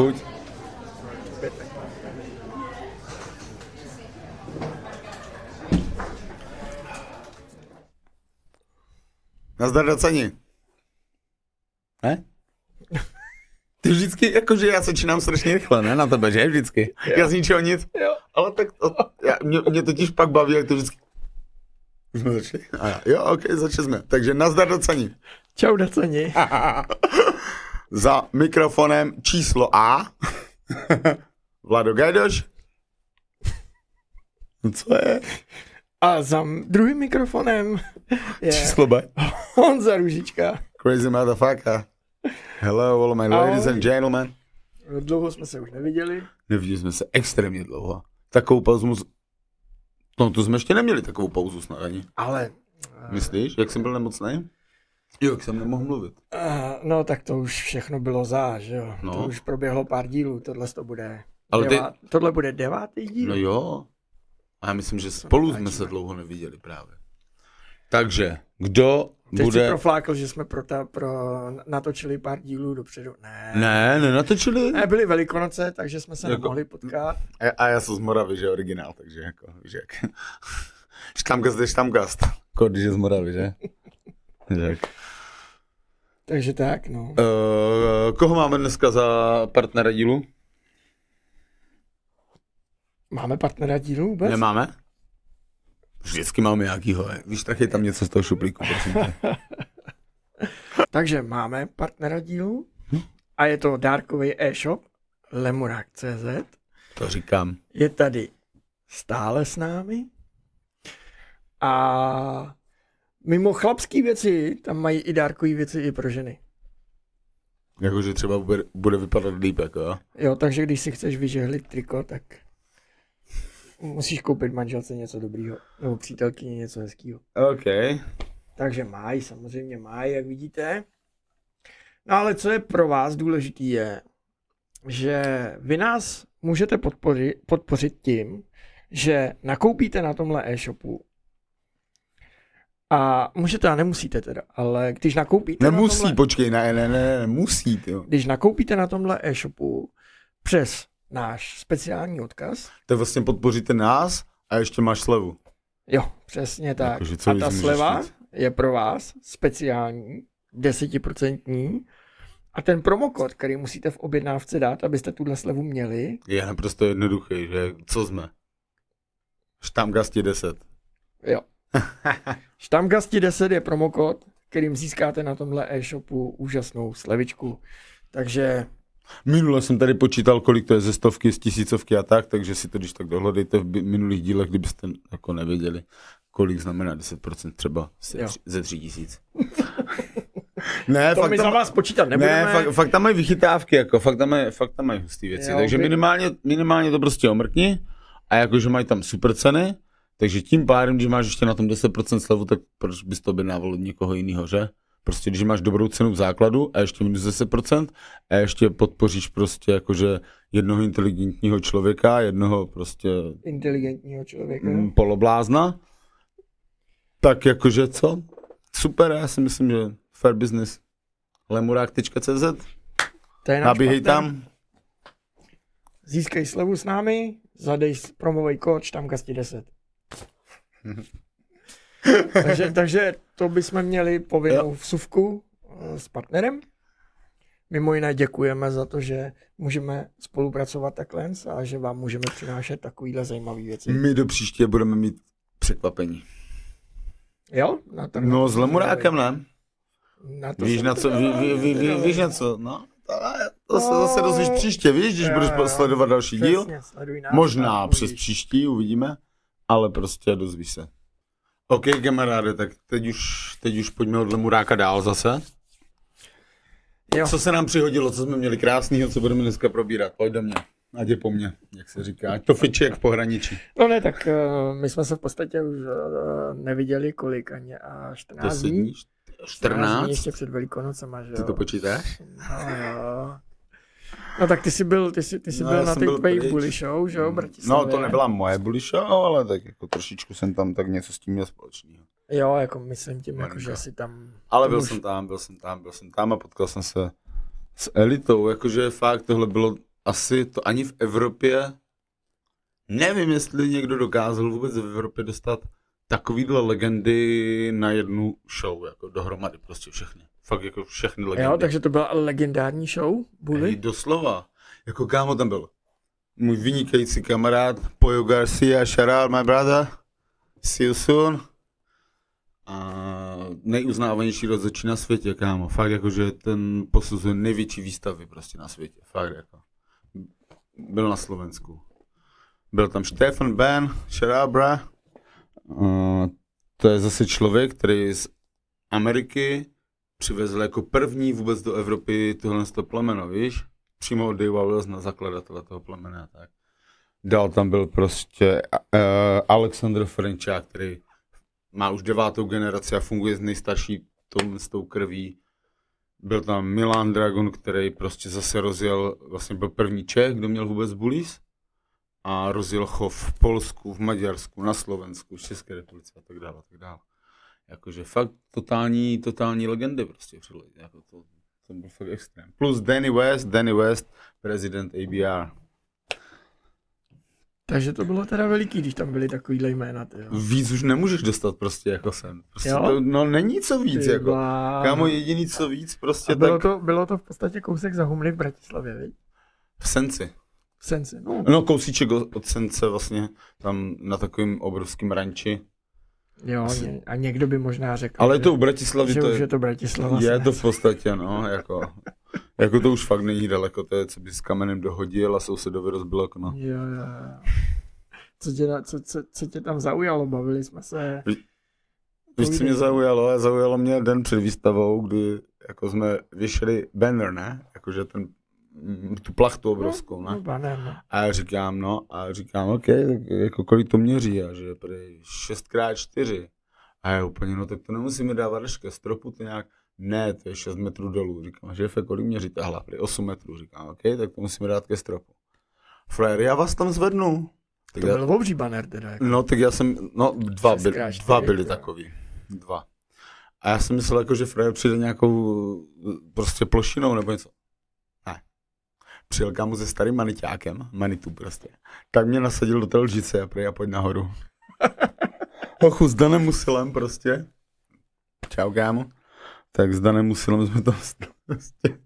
Chuť. Nazdar doceni. Ne? Ty vždycky, jakože já začínám strašně rychle, ne? Na tebe, že? Vždycky. Jo. Já z ničeho nic. Jo. Ale tak to, já, mě, mě totiž pak baví, jak to vždycky... Jsme začali? A já, jo, ok, začali jsme. Takže nazdar doceni. Čau, doceni. Za mikrofonem číslo A. Vlado Gajdoš. No co je? A za druhým mikrofonem je Číslo B. Honza Růžička. Crazy motherfucker. Hello, all my ladies Ahoj. and gentlemen. Dlouho jsme se už neviděli. Neviděli jsme se extrémně dlouho. Takovou pauzu... mus- No, tu jsme ještě neměli takovou pauzu snad ani. Ale, Myslíš, jak jsem byl nemocný? Jo, jak jsem nemohl mluvit. uh, no tak to už všechno bylo za, že jo. No. To už proběhlo pár dílů, tohle to bude Ale ty- devát, tohle bude devátý díl. No jo. A já myslím, že spolu jsme se dlouho neviděli právě. Takže, kdo Teď bude... si proflákl, že jsme pro, ta, pro natočili pár dílů dopředu. Ne. Ne, nenatočili. Ne, byly velikonoce, takže jsme se Jako- nemohli potkat. A, a já jsem z Moravy, že originál, takže jako, víš jak. Štamgast je štamgast. Kod, že z Moravy, že? tak. Takže tak, no. Uh, koho máme dneska za partnera dílu? Máme partnera dílu vůbec? Nemáme? Vždycky máme nějakýho, je. víš, tak je tam něco z toho šuplíku, prosím tě. Takže máme partnera dílu a je to dárkový e-shop lemurák.cz. To říkám. Je tady stále s námi a mimo chlapský věci, tam mají i dárkové věci i pro ženy. Jakože třeba bude, bude vypadat líp, jako jo. Jo, takže když si chceš vyžehlit triko, tak musíš koupit manželce něco dobrýho, nebo přítelkyni něco hezkého. OK. Takže mají, samozřejmě mají, jak vidíte. No ale co je pro vás důležitý je, že vy nás můžete podpořit, podpořit tím, že nakoupíte na tomhle e-shopu a můžete a nemusíte teda, ale když nakoupíte Nemusí, na tomhle, počkej, ne, ne, ne, ne, musí, ty. když nakoupíte na tomhle e-shopu přes náš speciální odkaz, To vlastně podpoříte nás a ještě máš slevu. jo, přesně tak. Jakože co a ta sleva říct? je pro vás speciální, desetiprocentní a ten promokód, který musíte v objednávce dát, abyste tuhle slevu měli, Je naprosto jednoduchý, že co jsme? Štamgasti 10. jo. Štamgasti 10 je promokód, kterým získáte na tomhle e-shopu úžasnou slevičku. Takže Minule jsem tady počítal, kolik to je ze stovky, z tisícovky a tak, takže si to když tak dohledejte v minulých dílech, kdybyste jako nevěděli, kolik znamená 10% třeba ze, tři- ze 3000. ne, to fakt my tam, za vás počítat nebudeme. ne, fakt, fakt, tam mají vychytávky, jako, fakt tam mají, fakt tam mají hustý věci, Jo, takže minimálně, minimálně to prostě omrkni a jakože mají tam super ceny, takže tím pádem, když máš ještě na tom 10% slevu, tak proč bys to objednával od někoho jiného, že? Prostě když máš dobrou cenu v základu a ještě minus 10% a ještě podpoříš prostě jakože jednoho inteligentního člověka, jednoho prostě Inteligentního člověka. mm, poloblázna, tak jakože co? Super, já si myslím, že fair business. Lemurák.cz, nabíhej tam. Získej slevu s námi, zadej promový kód štamgasti 10. takže, takže to bychom měli povinnou vsuvku eh, s partnerem. Mimo jiné děkujeme za to, že můžeme spolupracovat takhle a že vám můžeme přinášet takovýhle zajímavé věci. My do příště budeme mít překvapení. Jo? Na to, No s Lemurákem ne? Na to Víš na co, ví, ví, ví, ví, zvědavý. víš na co, no? To, to se No. zase dozvíš příště, víš, když budeš sledovat další díl. Možná přes příští, uvidíme, ale prostě dozvíš se. OK, kamaráde, tak teď už, teď už pojďme od Lemuráka dál zase. Jo. Co se nám přihodilo, co jsme měli krásného, co budeme dneska probírat? Pojď do mě, ať je po mně, jak se říká. Ať to fiči jak v pohraničí. No ne, tak uh, my jsme se v podstatě už uh, neviděli kolik ani a 14 10 dní. dní, 14 14? dní ještě před Velikonocema, že jo. Ty to počítáš? No, jo. No tak ty jsi byl, ty jsi, ty jsi No, byl na té byl tvojí bully show, že jo, Bratislavě. No, to nebyla moje bully show, ale tak jako trošičku jsem tam tak něco s tím měl společného. Jo, jako myslím tím, jako, že si tam... Ale byl už- jsem tam, byl jsem tam, byl jsem tam a potkal jsem se s elitou, jakože fakt tohle bylo asi to ani v Evropě, nevím, jestli někdo dokázal vůbec v Evropě dostat takovýhle legendy na jednu show, jako dohromady prostě všechny. Fakt jako všechny legendy. Jo, takže to byla legendární show, Bully? Hej, doslova. Jako kámo tam byl. Můj vynikající kamarád Poyo Garcia, out my brother. See you soon. A nejuznávanější rozhodčí na světě, kámo. Fakt jako, že ten posuzuje největší výstavy prostě na světě. Fakt jako. Byl na Slovensku. Byl tam Stefan Ben, shout out, bra. Uh, to je zase člověk, který z Ameriky přivezl jako první vůbec do Evropy tohle to plemeno, víš? Přímo od Dave Wells na zakladatele toho plemena, tak. Dál tam byl prostě uh, Alexander Frenčák, který má už devátou generaci a funguje s nejstarší tom, s tou krví. Byl tam Milan Dragon, který prostě zase rozjel, vlastně byl první Čech, kdo měl vůbec bullies a rozjel chov v Polsku, v Maďarsku, na Slovensku, v České republice a tak dále, a tak dále. Jakože fakt totální, totální legendy prostě. Jako to, to byl fakt extrém. Plus Danny West, Danny West, prezident ABR. Takže to bylo teda veliký, když tam byly takovýhle jména. Ty, jo. Víc už nemůžeš dostat prostě jako sem. Prostě Jo? to, no není co víc, Ty jako. bláho. Kámo, jediný co víc, prostě A bylo, tak to, bylo to v podstatě kousek za humly v Bratislavě, viď? v Senci. V Senci. No, No kousíček od od Sence vlastně, tam na takovým obrovským ranči. Jo, asi- a někdo by možná řekl, Ale že, to u Bratislavy, že to už je, je to Bratislava. je to v podstatě, no, jako, jako to už fakt není daleko, to je, co by s kamenem dohodil a sousedovi rozbil okno. Jo, jo, jo. Co tě, co, co, co tě tam zaujalo? Bavili jsme se. Víš, co mě zaujalo? Zaujalo mě den před výstavou, kdy jako jsme věšeli banner, ne? Jakože ten, tu plachtu obrovskou, No, ne? no. A já říkám, no, a říkám, OK, tak jako kolik to měří? A že prý 6x4. A já úplně, no tak to nemusíme dávat až ke stropu, to nějak, ne, to je 6 metrů dolů. Říkám, že kolik měří ta hlava? Prý 8 metrů. Říkám, OK, tak to musíme dát ke stropu. Flair, já vás tam zvednu. Tak To já, byl obří baner teda. Jako. No, tak já jsem, no, dva, byli, 6x4, dva byli jo. takový. Dva. A já jsem myslel, jako, že Freja přijde nějakou prostě plošinou nebo něco. Přijel kámo se starým maniťákem, manitu prostě. Tak mě nasadil do té lžice a prý a pojď nahoru. Ochu, s Danem Musilem prostě. Čau kámo. Tak s Danem Musilem jsme tam prostě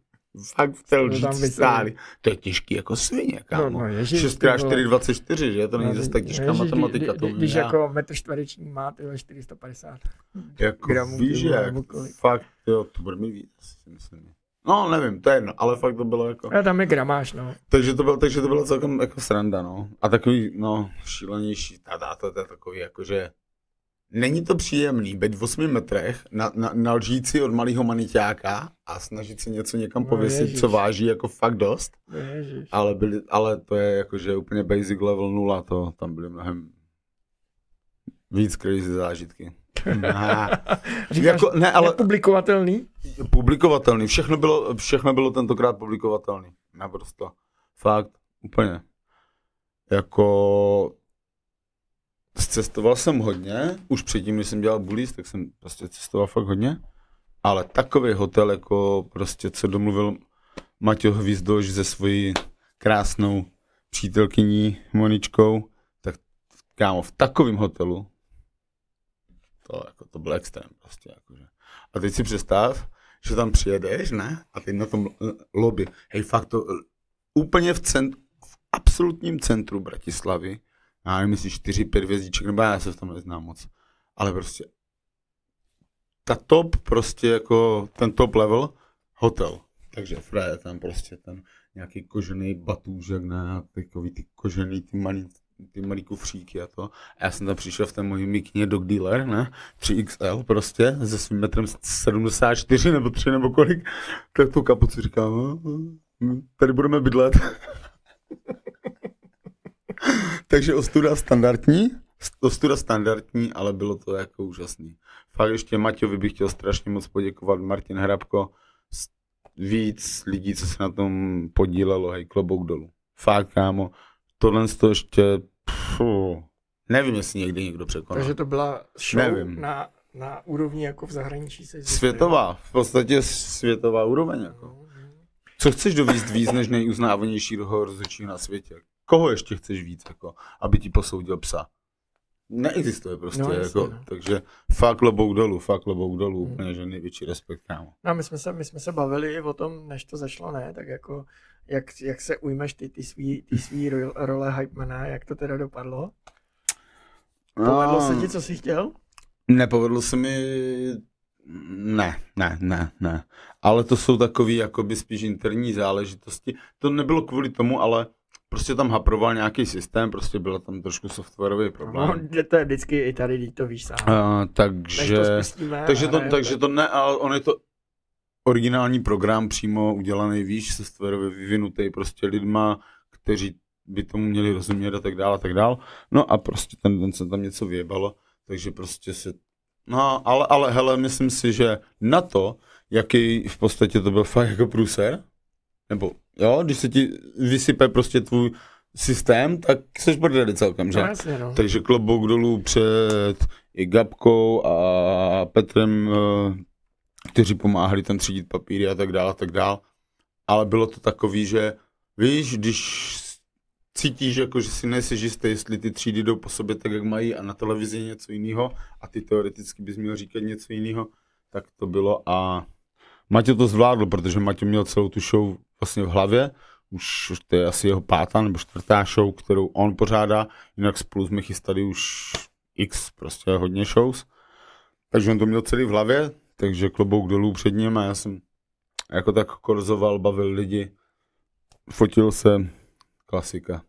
fakt v té lžici stáli. To je těžký jako svině, kámo. No, no, ježiš, ty 6x4 vole. 24, že? To není No, zase tak těžká ježiš, matematika. kdy- to kdy- Když já. jako metr čtvereční má, ty vole 450. Jako gramů, víš, jak, fakt, jo, to bude mi víc, si myslím. No, nevím, to je jedno, ale fakt to bylo jako, A tam je gramáž, no. takže to bylo, takže to bylo celkem jako sranda, no. A takový, no, šílenější, tata, to je takový, jakože, není to příjemný, být v 8 metrech na, na, na lžíci od malého maniťáka a snažit se něco někam No, pověsit, ježiš. co váží jako fakt dost, Ježiš. ale, byli, ale to je jakože úplně basic level nula, to tam byly mnohem víc crazy zážitky. Říkáš, Jako, ne, ale nepublikovatelný? publikovatelný. Všechno bylo, všechno bylo tentokrát publikovatelný. Naprosto. Fakt, úplně. Jako cestoval jsem hodně, už předtím, když jsem dělal bullies, tak jsem prostě cestoval fakt hodně, ale takový hotel, jako prostě, co domluvil Maťo Hvízdoš se svojí krásnou přítelkyní Moničkou, tak kámo, v takovém hotelu, to, jako, to byl extrém prostě, jakože. A teď si představ, že tam přijedeš, ne? A teď na tom lobby, hej, fakt to, eh, úplně v, cent, v absolutním centru Bratislavy, já nevím, jestli 4-5 hvězdiček, nebo já se v tom neznám moc, ale prostě ta top, prostě jako ten top level, hotel. Takže je tam prostě ten nějaký kožený batůžek, ne, takový ty kožený, ty malý, ty malý kufříky a to. A já jsem tam přišel v té mojí mikně dog dealer, ne, 3XL prostě, se svým metrem 74 nebo 3 nebo kolik, tak tu kapucu říkám, no, no, tady budeme bydlet. Takže ostuda standardní, ostuda standardní, ale bylo to jako úžasný. Fakt ještě Maťovi bych chtěl strašně moc poděkovat, Martin Hrabko, víc lidí, co se na tom podílelo, hej, klobouk dolů. Fakt, kámo, tohle to ještě, pfu, nevím, jestli někdy někdo překonal. Takže to byla show Nevím. na, na úrovni jako v zahraničí. Se Světová, v podstatě světová úroveň, jako. Co chceš dovízt víc než nejuznávanějšího rozhodčího na světě? Koho ještě chceš víc, jako, aby ti posoudil psa? Neexistuje prostě, No, no, jasně, jako, no. takže fakt klobouk dolů, fakt klobouk dolů, Hmm. úplně, že největší respekt, kámo. No my jsme se, my jsme se bavili o tom, než to začalo, ne, tak jako, jak, jak se ujmeš ty, ty svý, ty svý ro- role hypemana, jak to teda dopadlo? Povedlo se ti, co jsi chtěl? Nepovedlo se mi, ne, ne, ne, ne. Ale to jsou takový jakoby spíš interní záležitosti. To nebylo kvůli tomu, ale prostě tam haproval nějaký systém, prostě byl tam trošku softwarový No, problém. to je vždycky i tady, když to víš sám. Uh, takže, to spustíme takže, to, takže to ne, ale on je to originální program přímo udělaný, víš, softwarově vyvinutý prostě lidma, kteří by tomu měli rozumět a tak dále a tak dále. No a prostě ten den se tam něco vyjebalo, takže prostě se No, ale, ale hele, myslím si, že na to, jaký v podstatě to byl fakt jako průser, nebo jo, když se ti vysype prostě tvůj systém, tak seš brdeli celkem, že? No jasně, no. Takže klobouk dolů před i Gabkou a Petrem, eh, kteří pomáhali tam třídit papíry a tak dále, a tak dále. Ale bylo to takový, že víš, když cítíš, jako, že si nejsi jistý, jestli ty třídy jdou po sobě tak, jak mají a na televizi je něco jiného a ty teoreticky bys měl říkat něco jiného, tak to bylo a Maťo to zvládl, protože Maťo měl celou tu show vlastně v hlavě, už už to je asi jeho pátá nebo čtvrtá show, kterou on pořádá, jinak spolu jsme chystali už x, prostě hodně shows, takže on to měl celý v hlavě, takže klobouk dolů před ním a já jsem jako tak korzoval, bavil lidi, fotil se, klasika.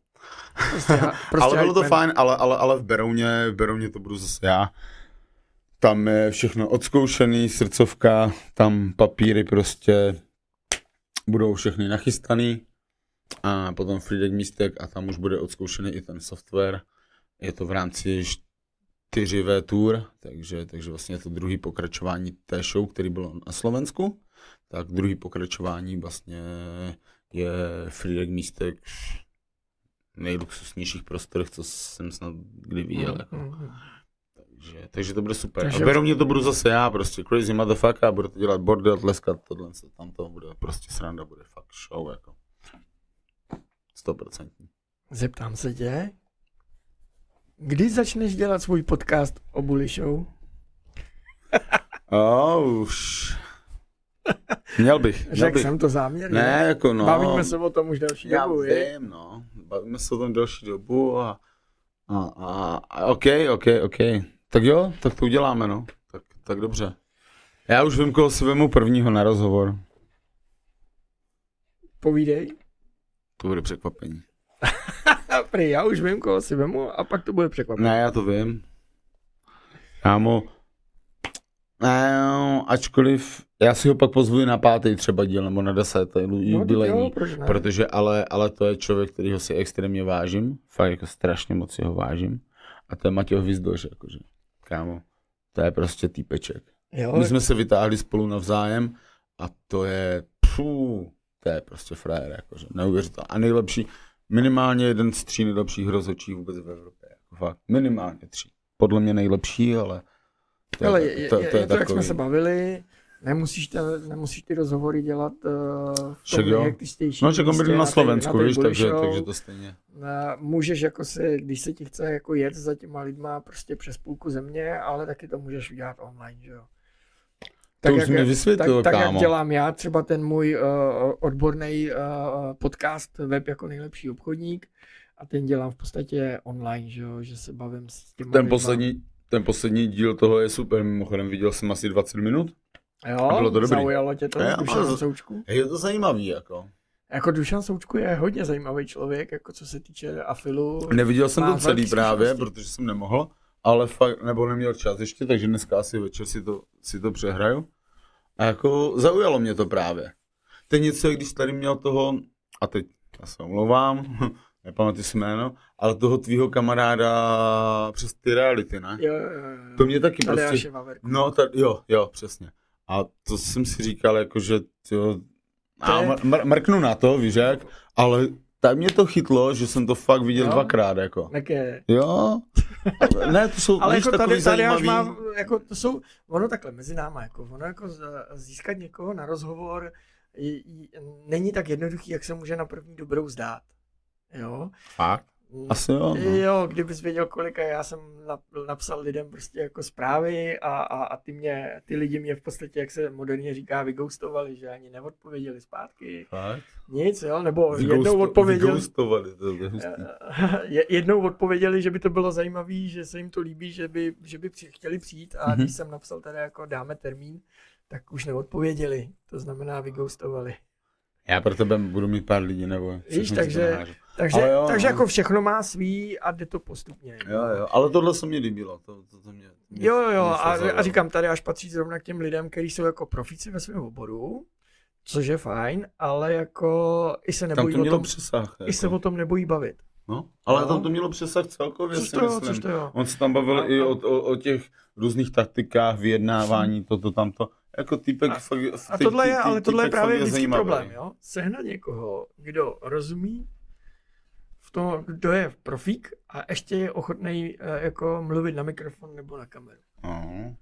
Prostě, prostě ale bylo to fajn, ale, ale, ale v Berouně, v Berouně to budu zase já. Tam je všechno odzkoušený, srdcovka, tam papíry prostě budou všechny nachystaný a potom Friedek místek a tam už bude odzkoušený i ten software. Je to v rámci 4V Tour, takže, takže vlastně je to druhý pokračování té show, který bylo na Slovensku. Tak druhý pokračování vlastně je Friedek místek v nejluxusnějších prostorech, co jsem snad kdy viděl. Jako. Mhm. Takže, takže to bude super. Takže-. A berou mě to budu zase já, prostě crazy motherfucker, budu to dělat bordel, tleskat, tohle, tam to bude prostě sranda, bude fakt show, jako. 100%. Zeptám se tě, kdy začneš dělat svůj podcast o Bully Show? Oh, už. Měl bych, měl Řekl bych. jsem to záměrně. Ne, jako no. Bavíme se o tom už další Já dobu, je? vím, no. Bavíme se o tom delší dobu a, a, a, a OK, OK, OK. Tak jo, tak to uděláme, no. Tak, tak dobře. Já už vím, koho si vemu prvního na rozhovor. Povídej. To bude překvapení. Prý, já už vím, koho si vemu a pak to bude překvapení. Ne, já to vím. Kámo, ne, no, ačkoliv, já si ho pak pozvu na pátý třeba díl, nebo na desátý no, jubilejní. proč ne? Protože ale, ale to je člověk, kterýho si extrémně vážím, fakt jako strašně moc si ho vážím. A to je Matěj Hvizdoš, jakože, kámo, to je prostě týpeček. jo, My jsme se vytáhli spolu navzájem a to je, pů, to je prostě frajer, jakože, neuvěřitelné. A nejlepší, minimálně jeden z tří nejlepších rozhodčích vůbec v Evropě, jako fakt, minimálně tři. Podle mě nejlepší, ale to je, Ale je, je, to, je, to je je to, jak jsme se bavili, nemusíš, te, nemusíš ty rozhovory dělat uh, v Však tom nejhektičtějším No, čak on byl na té- Slovensku, víš, takže, takže to stejně. Eh, Můžeš jako se, když se ti chce jako jet za těma lidma prostě přes půlku země, ale taky to můžeš udělat online, že jo. To už jak, vysvětlil, tak, tak jak dělám já, třeba ten můj uh, odborný uh, podcast web jako nejlepší obchodník a ten dělám v podstatě online, že jo, že se bavím s těma Ten lidma. poslední, ten poslední díl toho je super, mimochodem viděl jsem asi 20 minut. Jo, a bylo to dobrý. zaujalo tě to, Jo, Dušan ale- Součku? Je to zajímavý, jako. Jako Dušan Součku je hodně zajímavý člověk, jako co se týče afilu. Neviděl jsem to celý právě, zkušenosti. protože jsem nemohl, ale fakt, nebo neměl čas ještě, takže dneska asi večer si to, si to přehraju. A jako zaujalo mě to právě. To je něco, když tady měl toho, a teď já se omlouvám, nepamatuji si jméno, ale toho tvýho kamaráda přes ty reality, ne? Jo, jo, jo. To mě taky prostě... Tadeáše Vaverku. No, ta, jo, jo, přesně. A to jsem si říkal, jako, že jo, a mr- mr- mrknu na to, víš jak, ale tak mě to chytlo, že jsem to fakt viděl Jo? dvakrát, jako. Tak je. Jo, ne, to jsou, Ale jako tady, tady až má, jako to jsou, ono takhle mezi náma, jako ono jako získat někoho na rozhovor j- j- není tak jednoduchý, jak se může na první dobrou zdát. Jo? Fakt? Asi jo. No. Jo, kdybys věděl, kolika já jsem nap- napsal lidem prostě jako zprávy a, a, a ty, mě, ty lidi mě v podstatě, jak se moderně říká, vygoustovali, že ani neodpověděli zpátky. Fakt? Nic, jo, nebo Vygousto- jednou odpověděli, Vygoustovali, to je hustý. je- jednou odpověděli, že by to bylo zajímavé, že se jim to líbí, že by, že by při, chtěli přijít a Mhm. když jsem napsal teda jako dáme termín, tak už neodpověděli, to znamená vygoustovali. Já pro tebe budu mít pár lidí, nebo Víš, to takže-. Takže, Ale jo, takže no. jako všechno má svý a jde to postupně. Jo, jo, ale tohle se mi líbilo, to, to, to mě, mě Jo, jo, mě a, zaujalo. a říkám, tady až patří zrovna k těm lidem, kteří jsou jako profíci ve svém oboru, což je fajn, ale jako i se Tam nebojí to o mělo tom, přesah. i se Jako. o tom nebojí bavit. No, ale No. tam to mělo přesah celkově, Což si to jo, myslím. což to jo. On se tam bavil A- i o, o, o těch různých taktikách, vyjednávání, toto, tamto. Jako týpek A- fakt, A ty- tohle je, ale tohle je právě vždycky zajímavý. problém, jo? Sehnat někoho, kdo rozumí v tom, kdo je profík a ještě je ochotný jako mluvit na mikrofon nebo na kameru. No.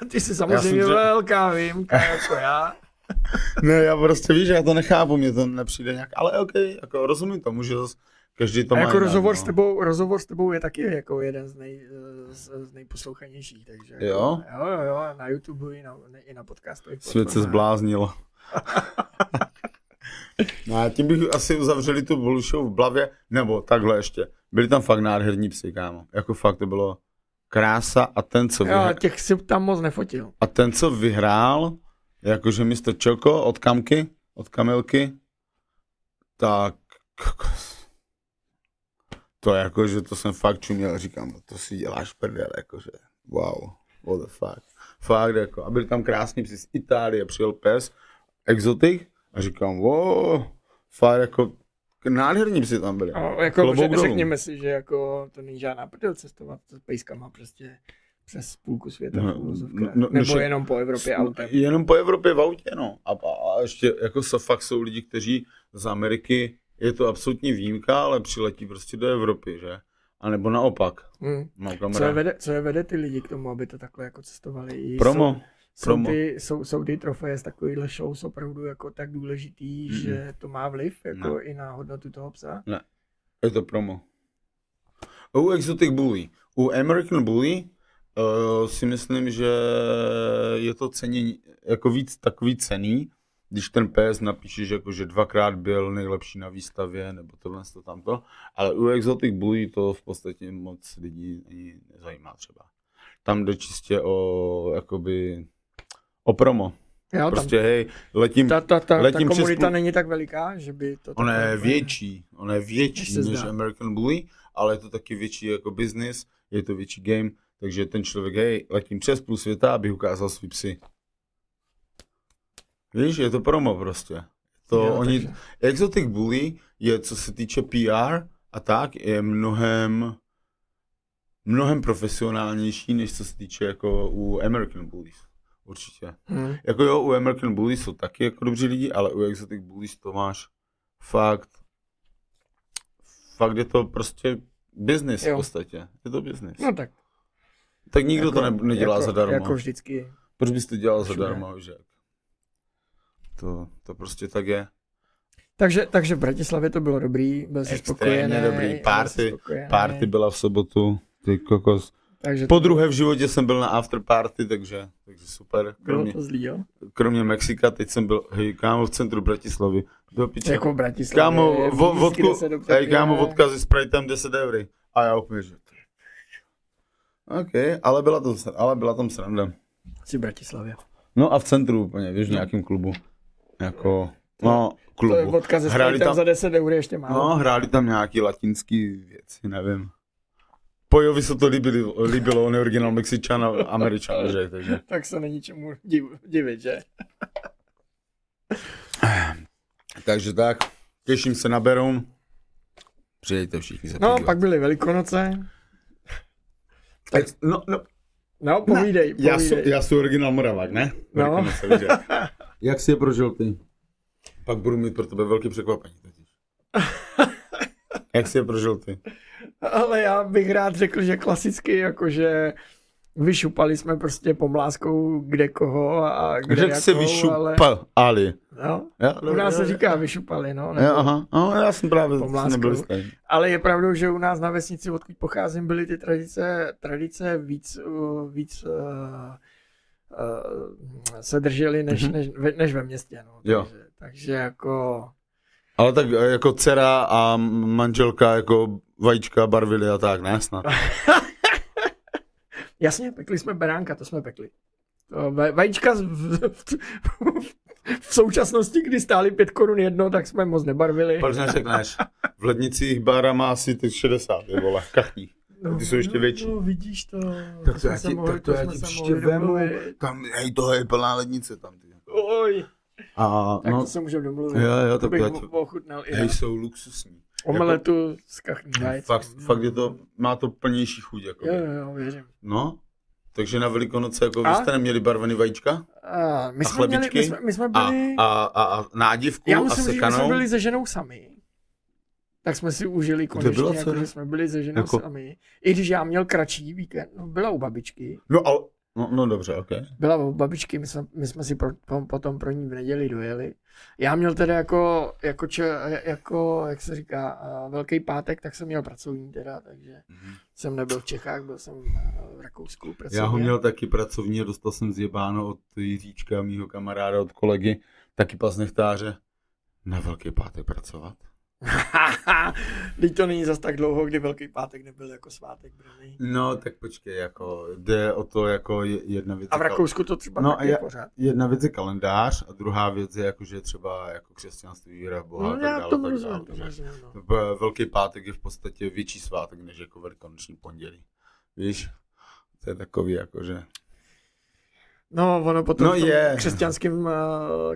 Ty jsi samozřejmě jsem tře- velká výjimka jako já. Ne, já prostě víš, já to nechápu, mně to nepřijde nějak, ale ok, jako rozumím tomu, že zas každý to A má jako rozhovor, no. s tebou, rozhovor s tebou je taky jako jeden z, nej, z, z nejposlouchanějších, takže jako, Jo? jo, jo, jo, na YouTube i na, i na podcastových Svět se zbláznil. no a tím bych asi uzavřeli tu Bolušovu v Blavě, nebo takhle ještě. Byli tam fakt nádherní psy, kámo. Jako fakt to bylo krása a ten, co Jo, vyhrál, těch si tam moc nefotil. a ten, co vyhrál, jakože Mr. Čoko od Kamky, od Kamilky, tak to jakože to jsem fakt čuměl, říkám, to si děláš prdel, jakože wow, what the fuck. Fakt jako, a byli tam krásní psi z Itálie, přijel pes, exotik, a říkám, wow, fakt jako, nádherní psi tam byli. No, jako Klobouk dolů. řekněme si, že jako to není žádná prdel cestovat s pejskama prostě přes půlku světa No, no, no, Nebo že- jenom po Evropě autem. Jenom po Evropě v autě, no. A, a, a ještě jako so, fakt jsou lidi, kteří z Ameriky, je to absolutní výjimka, ale přiletí prostě do Evropy, že? A nebo naopak. Hmm. Co, je vede, co je vede ty lidi k tomu, aby to takhle jako cestovali? Promo. Jsou, jsou, promo. ty, jsou, jsou ty trofeje z takovýchhle show jsou opravdu jako tak důležitý, Mm-mm. že to má vliv jako No. i na hodnotu toho psa? Je to promo. U Exotic Bully. U American Bully uh, si myslím, že je to cenění, jako víc takový cený, když ten pes napíše, že, jako, že dvakrát byl nejlepší na výstavě, nebo tohle to tamto, ale u Exotic Bully to v podstatě moc lidí ani nezajímá třeba. Tam jde čistě o, jakoby, o promo. Jo, Prostě hej, letím, ta, ta, ta, ta letím přes komunita půl- není tak veliká, že by to... Ona takhle je větší, ona je větší než zdá. American Bully, ale je to taky větší jako business, je to větší game, takže ten člověk, hej, letím přes půl světa, aby ukázal svý psy. Víš, je to promo prostě. To Jo, oni, takže- Exotic Bully je, co se týče PR a tak, je mnohem mnohem profesionálnější, než co se týče jako u American Bullies. Určitě. Hm. Jako jo, u American Bullies jsou taky jako dobří lidi, ale u Exotic Bullies to máš fakt, fakt je to prostě business v Jo. podstatě. Je to business. No tak. tak nikdo jako, to ne, nedělá jako, zadarmo. Jako vždycky. Proč bys to dělal všude. zadarmo, že? To, to prostě tak je. Takže, takže v Bratislavě to bylo dobrý, byl jsi spokojený. dobrý. Party- spokojený. Party byla v sobotu, ty kokos. Takže Po druhé v životě jsem byl na after party, takže, takže super. bylo Kromě, to zlý, jo? kromě Mexika, teď jsem byl, hej, kámo, v centru Bratislavy. Do piče. Jako v Bratislavě. Kámo, vo, vodku, hej, kámo, vodka se Spritem 10 eur. A já úplně, že... OK, ale byla, to, ale byla tam sranda. Jsi v Bratislavě. No a v centru úplně, víš, v nějakém klubu. Jako, no, To je klubu. vodka ze Hráli Spritem tam- za 10 eur ještě málo. No, hráli tam nějaký latinský věci, nevím. Pojovi se to líbilo, líbilo on je originál Mexičan a Američan, že, takže. Tak se není čemu div, divit, že? Takže tak, těším se na Beroun. Přijďte všichni se No, podívat. pak byly Velikonoce. Tak, no, no, No, povídej, já, jsem, povídej. já jsem originál Moravák, ne? No. Velikonoce, jak. Jsi je prožil ty? Pak budu mít pro tebe velký překvapení totiž. Jak jsi je prožil ty? Ale já bych rád řekl, že klasicky, jakože vyšupali jsme prostě pomláskou kde koho a kde Řekl jakou, si ale... vyšupali. No, Jo, u nás se říká vyšupali, no. Jo, Nebo... aha, no, já jsem právě nebyl. Ale je pravdou, že u nás na vesnici, odkud pocházím, byly ty tradice, tradice víc, uh, víc uh, se držely než, Mhm. než, ve- než ve městě. No. Jo. Takže, takže jako Ale tak eh, jako dcera a manželka jako vajíčka barvili a tak, ne snad. Jasně, pekli jsme beránka, to jsme pekli. To Vajíčka v, v, v současnosti, kdy stály pět korun jedno, tak jsme moc nebarvili. Proč neřekneš? V lednicích bára má asi těch 60, je vole, kachních. No, ty jsou ještě větší. No, vidíš to. Tak to jsme já ti, mohli- tak to já jsme ti příště vemu, tam, hej, to je plná lednice tam. Ty. Oj, A, tak no, to se můžeme domluvit. jo, jo, to bych to ochutnal i hej, já. jsou luxusní. Omeletu z kachní vajec. Fakt, fakt je to, má to plnější chuť. Jako. Jo, jo, jo, věřím. No, takže na Velikonoce, jako vy A? jste neměli barvený vajíčka? A my, A jsme měli, chlebičky? my, jsme, my jsme A, byli... a, a, a nádivku já a musím říct, že my sekanou? jsme byli se ženou sami. Tak jsme si užili Kde konečně, byla jako, že jsme byli se ženou Jako- sami. I když já měl kratší víkend, no, byla u babičky. No, ale, no, no dobře, ok. Byla u babičky, my jsme, my jsme si pro, po, potom pro ní v neděli dojeli. Já měl teda jako, jako, če, jako jak se říká, velký pátek, tak jsem měl pracovní teda, takže jsem nebyl v Čechách, byl jsem a, v Rakousku pracovně. Já ho měl taky pracovní a dostal jsem zjebáno od Jiříčka, mýho kamaráda, od kolegy, taky pas nechtáře, na Velký pátek pracovat. Teď to není zas tak dlouho, kdy Velký pátek nebyl jako svátek braný. No, tak počkej, jako jde o to, jako je- jedna věc. A v je Rakousku to třeba No, a já- pořád. Jedna věc je kalendář a druhá věc je, jako, že třeba jako křesťanství, víra v Boha a No, tak já dále. tomu tak rozumím, dále, rozumím, no. Velký pátek je v podstatě větší svátek, než jako velikonoční pondělí. Víš? To je takový, jako, že... No, ono potom No v je. křesťanském uh,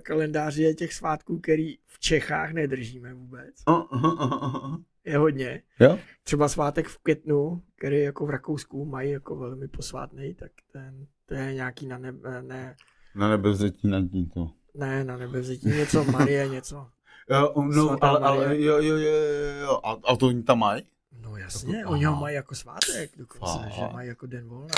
kalendáři je těch svátků, který v Čechách nedržíme vůbec. Oh, oh, oh, oh. Je hodně. Jo? Třeba svátek v květnu, který jako v Rakousku mají jako velmi posvátný, tak ten, to je nějaký na nebe, ne, Na nebezřetí nad tím to. ne na nebevzetí, něco Marie, něco. Jo, no, Svatá ale, ale Marie. jo, jo, jo, jo, jo. A, a to oni tam mají? No jasně, Jako- oni ho mají jako svátek dokonce, Aha. že mají jako den volna.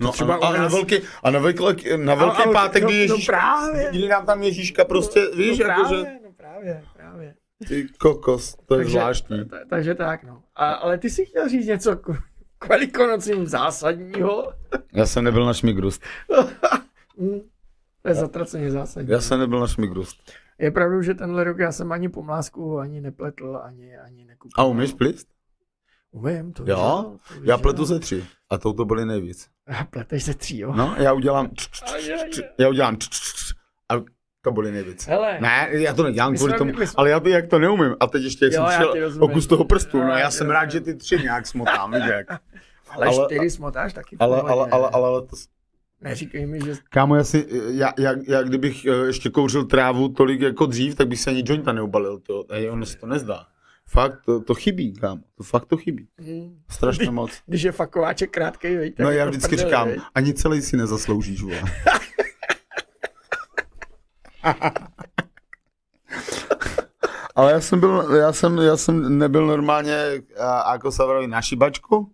No, třeba a, a, na velký, a na velký, na velký Ale- ale- pátek, no, kdy no Ježíš, právě. kdy nám tam Ježíška prostě, víš, no jako, právě, že no právě, právě. ty kokos, to je Takže- zvláštní. Ta- Takže tak, no. A, ale ty si chtěl říct něco k, k velikonocím zásadního? Já jsem nebyl na šmigrust. Hm, to je zatraceně zásadní. Já jsem nebyl na šmigrust. Je pravdou, že tenhle rok já jsem ani pomlásku ani nepletl, ani, ani nekupil. A umíš plist? Umím, to Jo? to víš, Já pletu jo. ze tři. A touto byly nejvíc. A pleteš ze tří, jo? No, já udělám... Já udělám... A to byly nejvíc. Hele, Ne, já to nedělám kvůli jsme- tomu, jsme- ale já to jak to neumím. A teď ještě, jak Jo, jsem já šel ti rozumím. o kus toho prstu, Jo, no já jsem rád, že ty tři nějak smotám, víš jak. ale, ale- čtyři smotáš taky. Ale, ale, ale, ale, ale to, Neříkej mi, že... kámo, já, si, já, já, já, kdybych eh, ještě kouřil trávu tolik jako dřív, tak bych se ani jointa neubalil, to, ono se to nezdá. Fakt, to, to chybí, kámo, to fakt to chybí. Hm, Strašně moc. Když je fakováček krátkej, veď, tak No já vždycky prdele, říkám, veď. ani celý si nezasloužíš, vole. Ale já jsem byl, já jsem, já jsem nebyl normálně a, jako Savarovi na šibačku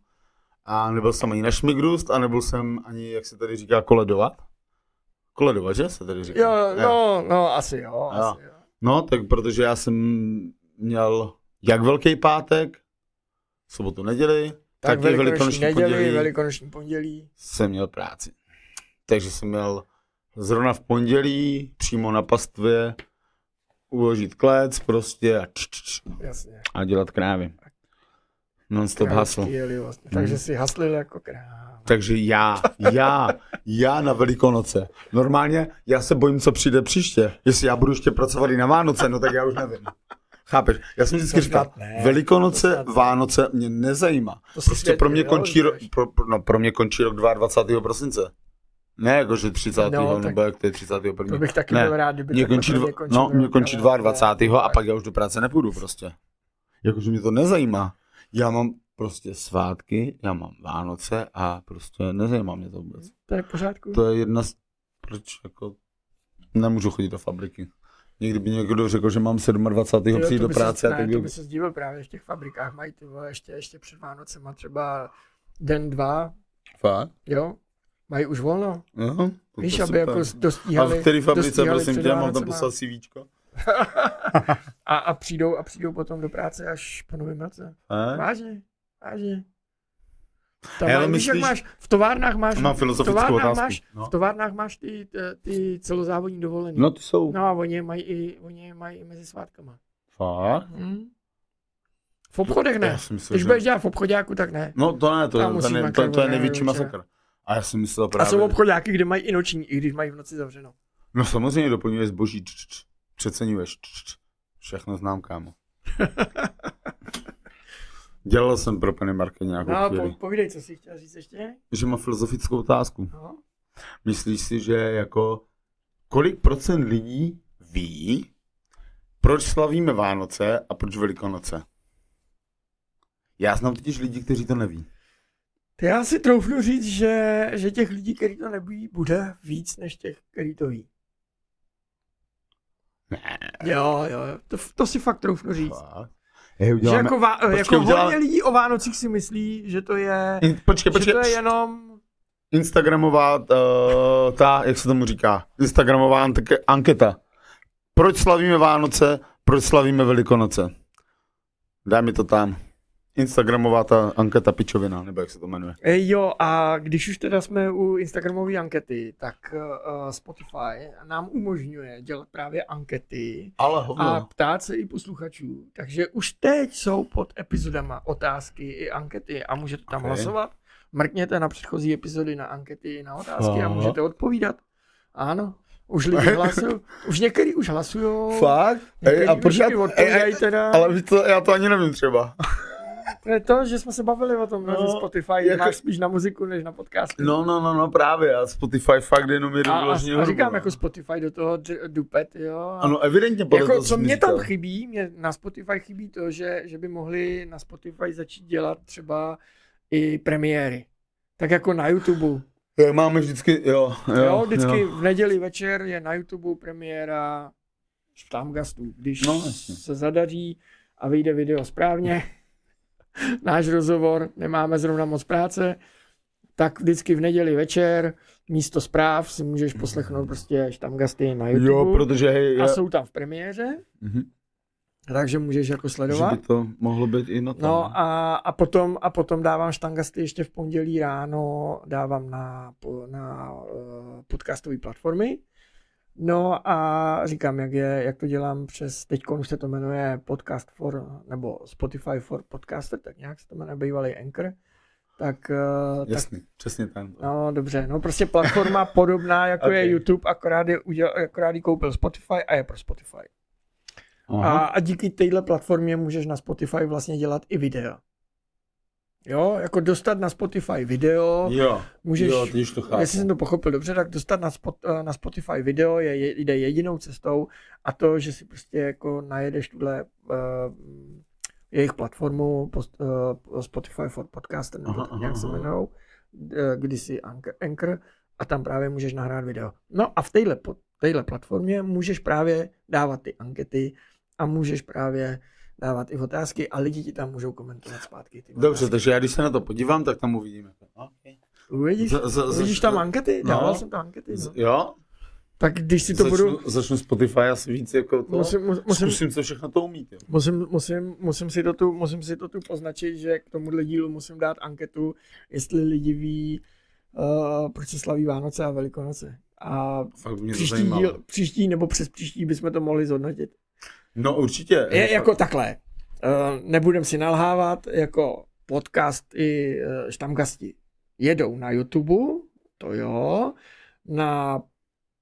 a nebyl jsem ani na šmigrust a nebyl jsem ani, jak se tady říká, koledovat. Koledovat, že se tady říká? Jo, no, no, asi jo, Jo. asi jo. No, tak protože já jsem měl jak Velký pátek, sobotu, neděli, Tak tak, velikonoční velikonoční neděli, pondělí velikonoční pondělí. jsem měl práci. Takže jsem měl zrovna v pondělí přímo na pastvě uložit klec prostě a, č, č, č, Jasně. a dělat krávy. Non-stop hasl. Vlastně. Takže si haslil jako kráv. Takže já, já, já na Velikonoce. Normálně já se bojím, co přijde příště. Jestli já budu ještě pracovat i na Vánoce, no tak já už nevím. Chápeš? Já jsem vždycky říkal, ne. Velikonoce, snad ne. Vánoce mě nezajímá. To Prostě pro mě, končí, ro, pro, no, pro mě končí rok 22. prosince. Ne jakože 30. No, nebo jak to je 31. To bych taky ne. byl rád, kdyby Mě končí, dva, mě končil no, mě končí ale- 22. a pak já už do práce nepůjdu prostě. Jakože mě to nezajímá. Já mám prostě svátky, já mám Vánoce a prostě nezajímá mě to vůbec. To je v pořádku. To je jedna z... Proč jako... Nemůžu chodit do fabriky. Někdy by někdo řekl, že mám 27. Tyjo, přijít do by práce se, a ne, tak to by... by se zdíval právě v těch fabrikách, mají ty vole, ještě, ještě před Vánocema třeba den, dva, Fakt? Jo, mají už volno. Jo, to Víš, aby jako A dostíhali. v který fabrice, prosím tě, mám tam poslat CVčko? a, a, přijdou, a přijdou potom do práce až po novém roce. Vážně, vážně. Tam Hele, máš, víš, jak myslíš- máš, v továrnách máš, Mám v filozofickou továrnách otázku. máš, No. v továrnách máš ty, ty, ty celozávodní dovolený. No ty jsou. No a oni je mají i, oni je mají i mezi svátkama. Fakt? Hm? V obchodech ne. si myslel, Když že- budeš dělat v obchodáku, tak ne. No to ne, to, Tam to, ne, to, to je největší masakr. A já jsem myslel A právě... jsou obchodáky, kde mají i noční, i když mají v noci zavřeno. No samozřejmě doplňuje zboží, přeceňuješ, všechno znám, kámo. Dělal jsem pro Penny Market nějakou No a chvíli. po, povídej, co jsi chtěl říct ještě? Že mám filozofickou otázku. No. Myslíš si, že jako kolik procent lidí ví, proč slavíme Vánoce a proč Velikonoce? Já znám totiž lidi, kteří to neví. To já si troufnu říct, že, že těch lidí, kteří to neví, bude víc než těch, kteří to ví. Ne. Jo, jo, to, to si fakt troufnu říct. Fakt? Hej, Že uděláme... jako, vá, Počkej, jako uděláme- hodně lidí o Vánocích si myslí, že to je, In, počkej, že počkej. to je jenom... Instagramová, uh, ta, jak se tomu říká, Instagramová anke- anketa. Proč slavíme Vánoce, proč slavíme Velikonoce? Daj mi to tam. Instagramová ta anketa pičovina, nebo jak se to jmenuje. E, jo, a když už teda jsme u Instagramové ankety, tak uh, Spotify nám umožňuje dělat právě ankety Ale a ptát se i posluchačů. Takže už teď jsou pod epizodama otázky i ankety a můžete tam Ok. hlasovat. Mrkněte na předchozí epizody na ankety i na otázky a Aha. můžete odpovídat. Ano, už lidi hlasují. Už některý už hlasují. Fakt? Některý Ej, a proč já, odpovídají teda. ale co, já to ani nevím třeba. To je to, že jsme se bavili o tom, no, No, že Spotify jako- máš spíš na muziku, než na podcasty. No, no, no, no, právě, a Spotify fakt jenom jedu a, a, a říkám jako no. Spotify do toho dupet, jo. a- Ano, evidentně podle jako, toho, co mě tam chybí, mě na Spotify chybí to, že, že by mohli na Spotify začít dělat třeba i premiéry. Tak jako na YouTube. Jo, Máme vždycky, jo, jo, Jo, jo vždycky v neděli večer je na YouTube premiéra Štámgastů. Když No, no, jasně. se zadaří a vyjde video správně, náš rozhovor, nemáme zrovna moc práce, tak vždycky v neděli večer místo zpráv si můžeš poslechnout prostě Štamgasty na YouTube. Jo, protože hej, a já, jsou tam v premiéře, mhm, takže můžeš jako že sledovat. by to mohlo být i na tom. No a, a, potom, a potom dávám štangasty ještě v pondělí ráno, dávám na, na uh, podcastové platformy. No a říkám, jak, je, jak to dělám přes, teď už se to jmenuje Podcast for, nebo Spotify for Podcaster, tak nějak se to jmenuje bývalý Anchor. Tak, tak Jasný, přesně tam. No dobře, no prostě platforma podobná jako okay. je. YouTube, akorát, je, udělal, akorát ji koupil Spotify a je pro Spotify. A, a díky téhle platformě můžeš na Spotify vlastně dělat i videa. Jo, jako dostat na Spotify video, jo, můžeš, jo, ty už to chápu. jestli jsem to pochopil dobře, tak dostat na, spot, eh, na Spotify video je, je, jde jedinou cestou a to, že si prostě jako najedeš tuhle uh, jejich platformu post, uh, Spotify for Podcaster, nebo Aha, tak aha, nějak se aha. jmenou, uh, kdysi Anchor, Anchor a tam právě můžeš nahrát video. No a v téhle, téhle platformě můžeš právě dávat ty ankety a můžeš právě dávat i otázky a lidi ti tam můžou komentovat zpátky. Ty Dobře, otázky. takže já když se na to podívám, tak tam uvidíme. Okay. Uvidíš, Za- za- za- uvidíš tam ankety? no. Dával jsem tam ankety. Z- No. Jo? Tak když si to začnu, budu... začnu Spotify asi víc jako to. Musím, mus- musím, Zkusím, co všechno to umít. Jo. musím, musím, musím, si to tu, musím si to tu poznačit, že k tomuhle dílu musím dát anketu, jestli lidi ví, uh, proč se slaví Vánoce a Velikonoce. A Fakt příští, díl, příští nebo přes příští bychom to mohli zhodnotit. No určitě. Je jako takhle. Uh, nebudem si nalhávat, jako podcast i uh, štamgasti jedou na YouTube, to jo, na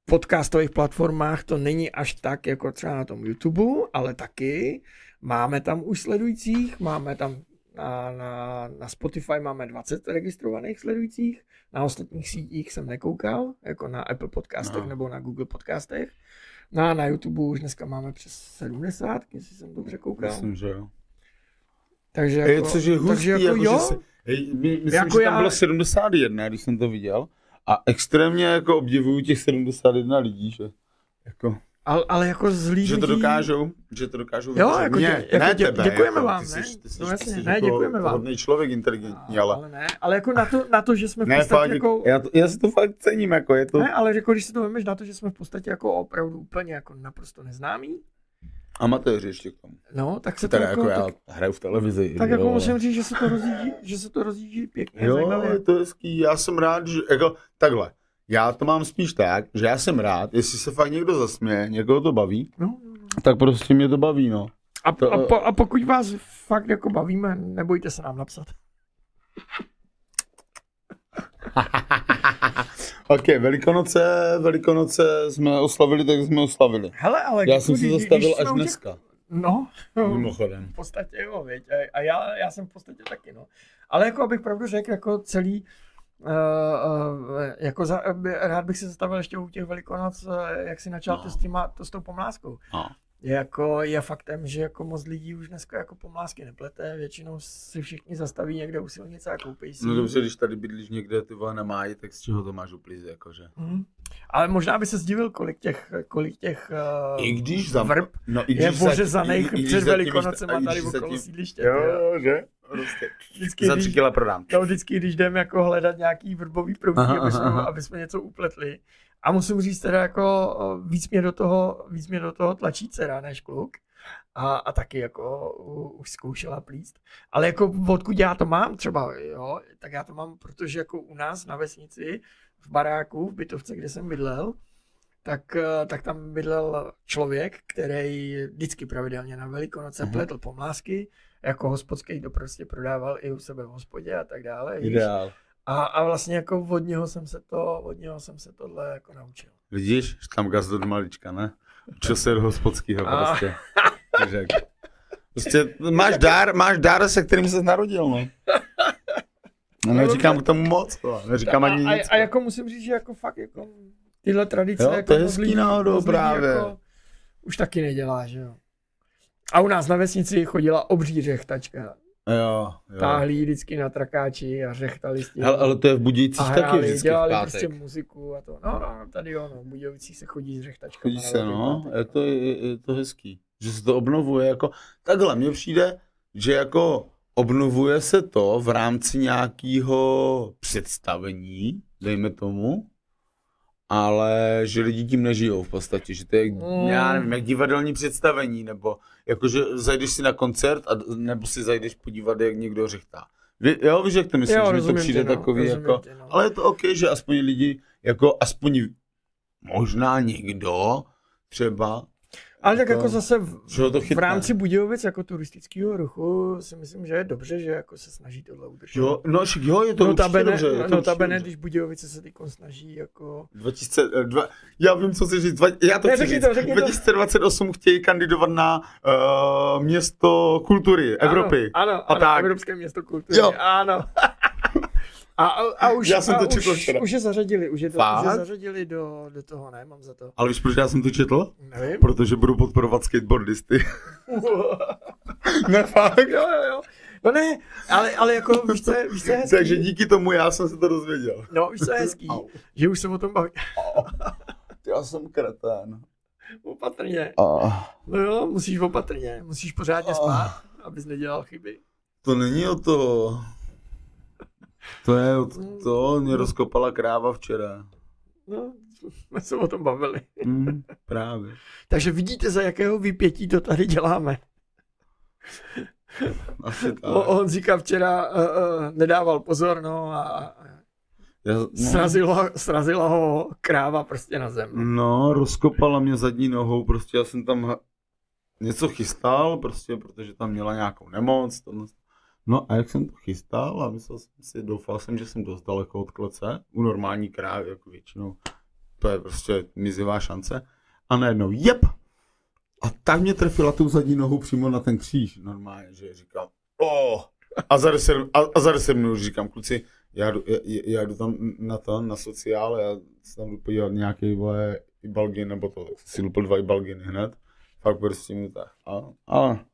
podcastových platformách to není až tak, jako třeba na tom YouTube, ale taky máme tam už sledujících, máme tam na, na, na Spotify máme 20 registrovaných sledujících, na ostatních sítích jsem nekoukal, jako na Apple podcastech Aha. nebo na Google podcastech. No a na YouTube už dneska máme přes 70, jestli jsem dobře koukal. Myslím, že jo. Takže jako, což je hustý, takže jako, jako, jo, že si, hej, my, myslím, Jako že tam já- bylo 71, když jsem to viděl. A extrémně jako obdivuju těch 71 lidí, že jako, Ale, ale jako zlý Že to lidí- dokážou, že to dokážou Jo, jako Mě, dě- jako ne dě- tebe, děkujeme jako, vám, ty ne? Jsi, ty jsi, No ty jasně, jsi ne, jako děkujeme vám. hodný člověk, inteligentní, ale... ale ne, ale jako na to, na to že jsme v Ne, podstatě fakt, jako... já, to, já si to fakt cením, jako je to Ne, ale jako když si to vemeš na to, že jsme v podstatě jako opravdu úplně jako naprosto neznámí, amatéři ještě k tomu. no, tak se to Teda jako, jako já tak, hraju v televizi. tak jo, jako musím říct, že se to rozjíždí, že se to rozjíždí pěkně, Jo, zajímavě. je to hezký, já jsem rád, že, jako, takhle, já to mám spíš tak, že já jsem rád, jestli se fakt někdo zasměje, někoho to baví, No, no, no. tak prostě mě to baví, no. A, To- a, po, a pokud vás fakt jako bavíme, nebojte se nám napsat. ok, Velikonoce, Velikonoce jsme oslavili, tak jsme oslavili. Hele, ale Já jsem se zastavil až u těch- dneska, No, mimochodem. v podstatě jo, věď. A, a já, já jsem v podstatě taky, no. Ale jako abych pravdu řekl, jako celý, uh, uh, jako za, rád bych se zastavil ještě u těch velikonoc, uh, jak si načal No. s, těma, to s tou pomláskou. No. Je jako, je faktem, že jako moc lidí už dneska jako pomlásky neplete, většinou si všichni zastaví někde u silnice a koupí si. No dobře, když tady bydlíš někde, ty vole nemájí, tak z čeho to máš uplízy, jakože. Mhm. Ale možná by se zdivil, kolik těch, kolik těch uh, I když za... vrb no, i je když za- ořezaných i- i když před velikonocema tady okolo sídliště. Jo, jo, že? Prostě. Vždycky, Za když, tři kila prodám. No, vždycky, když jdeme jako hledat nějaký vrbový proutí, aby, jsme, aha, aha. aby jsme něco upletli. A musím říct teda jako víc mě do toho, víc mě do toho tlačí dcera než kluk. A, a taky jako už zkoušela plíst. Ale jako odkud já to mám třeba, jo, tak já to mám, protože jako u nás na vesnici, v baráku, v bytovce, kde jsem bydlel, tak, eh, tak tam bydlel člověk, který vždycky pravidelně na Velikonoce Aha. pletl pomlásky, jako hospodský to prostě prodával i u sebe v hospodě a tak dále. Ideál. A, a vlastně jako od něho jsem se to, od něho jsem se tohle jako naučil. Vidíš, že tam gaz do malička, ne? Učil se od hospodského A- prostě. Řek. Prostě máš dár, máš dár, se kterým jsi narodil, no. No, neříkám k tomu moc, no. neříkám ani a, nic. a, a, jako musím říct, že jako fakt jako tyhle tradice Jo, to jako je moc hezký náhodou lidí právě. Jako, už taky nedělá, že jo. A u nás na vesnici chodila obří řechtačka. Jo, jo. Táhli ji vždycky na trakáči a řechtali s tím. Hele, ale to je v Budějcích a taky vždycky v dělali pátek. prostě muziku a to. No, no, tady jo, no, v Budějovicích se chodí s řechtačkama. Chodí se, no, je to, je, je to hezký. Že se to obnovuje jako, takhle, mně přijde, že jako obnovuje se to v rámci nějakého představení, dejme tomu, ale že lidi tím nežijou v podstatě, že to je, Mm. já nevím, jak divadelní představení, nebo jakože zajdeš si na koncert, a, nebo si zajdeš podívat, jak někdo řechtá. Vy, jo, víš, jak to myslíš, Jo, že to přijde no, takový jako, tě, no. ale je to OK, že aspoň lidi, jako aspoň možná někdo třeba Ale tak jako- jako zase v, to v rámci Budějovic jako turistického ruchu si myslím, že je dobře, že jako se snaží tohle udržet. Jo, no, jo, je to no určitě tabene, dobře. Je to no dobře. když Budějovice se teď snaží jako... 2002, já vím, co chci říct. Dva, já to Ne, chci říct. to, řekni to. 2028 chtějí kandidovat na uh, město kultury Evropy. Ano, A ano, tak. Evropské město kultury. Jo. Ano. A, a, a už, Já jsem to a četl už, včera. už je zařadili, už je, to, už je zařadili do, do toho, ne, mám za to. Ale víš, proč já jsem to četl? Nevím. Protože budu podporovat skateboardisty. ne, fakt. jo, jo, jo. No ne, ale, ale jako víš, co je, víš, co je hezký? Takže díky tomu já jsem se to dozvěděl. No, víš, co je hezký? Au. Že už se o tom baví. Já jsem kretén. Opatrně. Oh. No jo, musíš opatrně, musíš pořádně spát, abys nedělal chyby. To není o to. To je to, mě rozkopala kráva včera. No, jsme se o tom bavili. Mm, právě. Takže vidíte, za jakého vypětí to tady děláme. Asi tak. O, on říká včera, uh, uh, nedával pozor, no a, Já, no, srazila, srazila ho kráva prostě na zem. no, rozkopala mě zadní nohou, prostě já jsem tam něco chystal, prostě, protože tam měla nějakou nemoc. To, no a jak jsem to chystal a myslel jsem si, doufal jsem, že jsem dost daleko od klece, u normální krávy, jako většinou, to je prostě mizivá šance. A najednou, jep! A tak mě trefila tu zadní nohu přímo na ten kříž, normálně, že říkám, oh! A za 10, a, a za 10 minut říkám, kluci, já jdu, já, já jdu tam na to, na sociál, já se tam jdu podívat nějaký vole ibalgin nebo to, si lupil dva ibalginy hned, fakt prostě mu tak. A, a,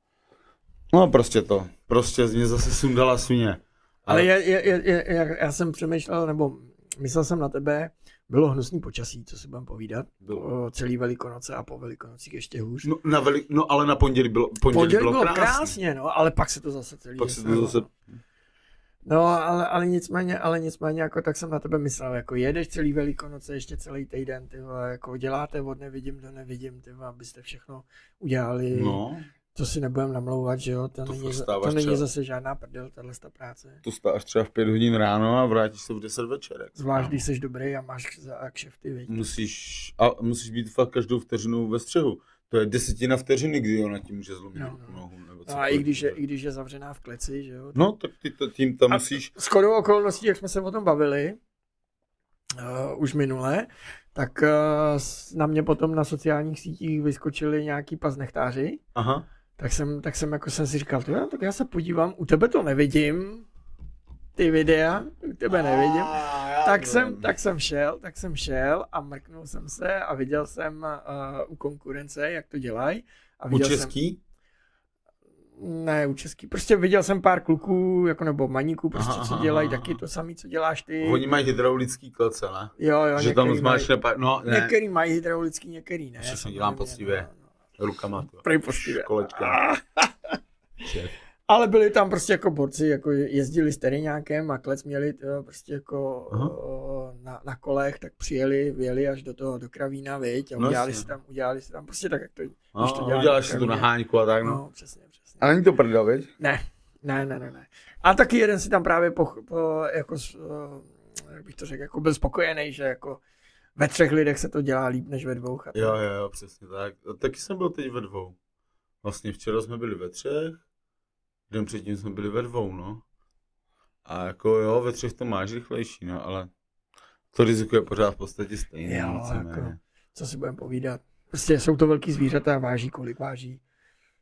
no prostě to, prostě z mě zase sundala svině. Ale je, je, je, je, já, já jsem přemýšlel, nebo myslel jsem na tebe, Bylo hnusný počasí, co si budeme povídat. Bylo. O, celý Velikonoce a po Velikonocích ještě hůř. No, na veli, no ale na pondělí bylo, pondělí Pondělí bylo, bylo krásně. krásně, no, ale pak se to zase celý Pak se to zase... no. No, ale, ale nicméně, ale nicméně, jako tak jsem na tebe myslel, jako jedeš celý Velikonoce, ještě celý týden, ty vole, jako děláte od nevidím do nevidím, ty vole, abyste všechno udělali, No, to si nebudem namlouvat, že jo, to, To není, stáváš to není třeba- zase žádná prdel, tahle ta práce. to stáš třeba v pět hodin ráno a vrátíš se v 10 večer. Zvlášť, když jsi dobrý a máš za kšefty, viď? Musíš, a musíš být fakt každou vteřinu ve střehu. To je desetina vteřiny, kdy ona ti může zlomit No, no, no. nohu. Nebo No a i když, je, i když je zavřená v kleci, že jo. No, tak ty to, tím tam A- musíš... S chodou okolností, jak jsme se o tom bavili, uh, už minule, tak uh, na mě potom na sociálních sítích vyskočili nějaký paznechtáři, Aha. Tak jsem, tak jsem jako jsem si říkal, "Ty jo, tak já se podívám, u tebe to nevidím, ty videa, u tebe nevidím. A, Tak vím. jsem, tak jsem šel, tak jsem šel a mrknul jsem se a viděl jsem uh, u konkurence, jak to dělají. A U viděl český? Jsem, ne, u český. Prostě viděl jsem pár kluků, jako nebo maníků, prostě, Aha, co dělají aha. taky to samé, co děláš ty. Oni mají hydraulický klece, ne? Jo, jo, že tam některý zmáčne pár... No, mají, ne, některý mají hydraulický, některý ne. Přesně, samozřejmě, dělám poctivě. no. Rukama. To. Prej. Šéf. Ale byli tam prostě jako borci, jako jezdili s tereňákem a klec měli to prostě jako o, na, na, kolech, tak přijeli, vyjeli až do toho, do Kravína, viď, a No udělali jasně. si tam, udělali si tam prostě tak, jak to, No, když to dělá uděláš si tu naháňku a tak, no. No, přesně, přesně. A není to prdel, viď? Ne, ne, ne, ne, ne. A taky jeden si tam právě po, po jako, eh, jak bych to řekl, jako byl spokojený, že jako ve třech lidech se to dělá líp než ve dvou. A. Jo, jo, jo, přesně tak. A taky jsem byl teď ve dvou. Vlastně včera jsme byli ve třech, den předtím jsme byli ve dvou, no. A jako jo, ve třech to máš rychlejší, no, ale to riziko je pořád v podstatě stejné. Jo, jako. Co si budeme povídat. Prostě jsou to velký zvířata, váží kolik váží.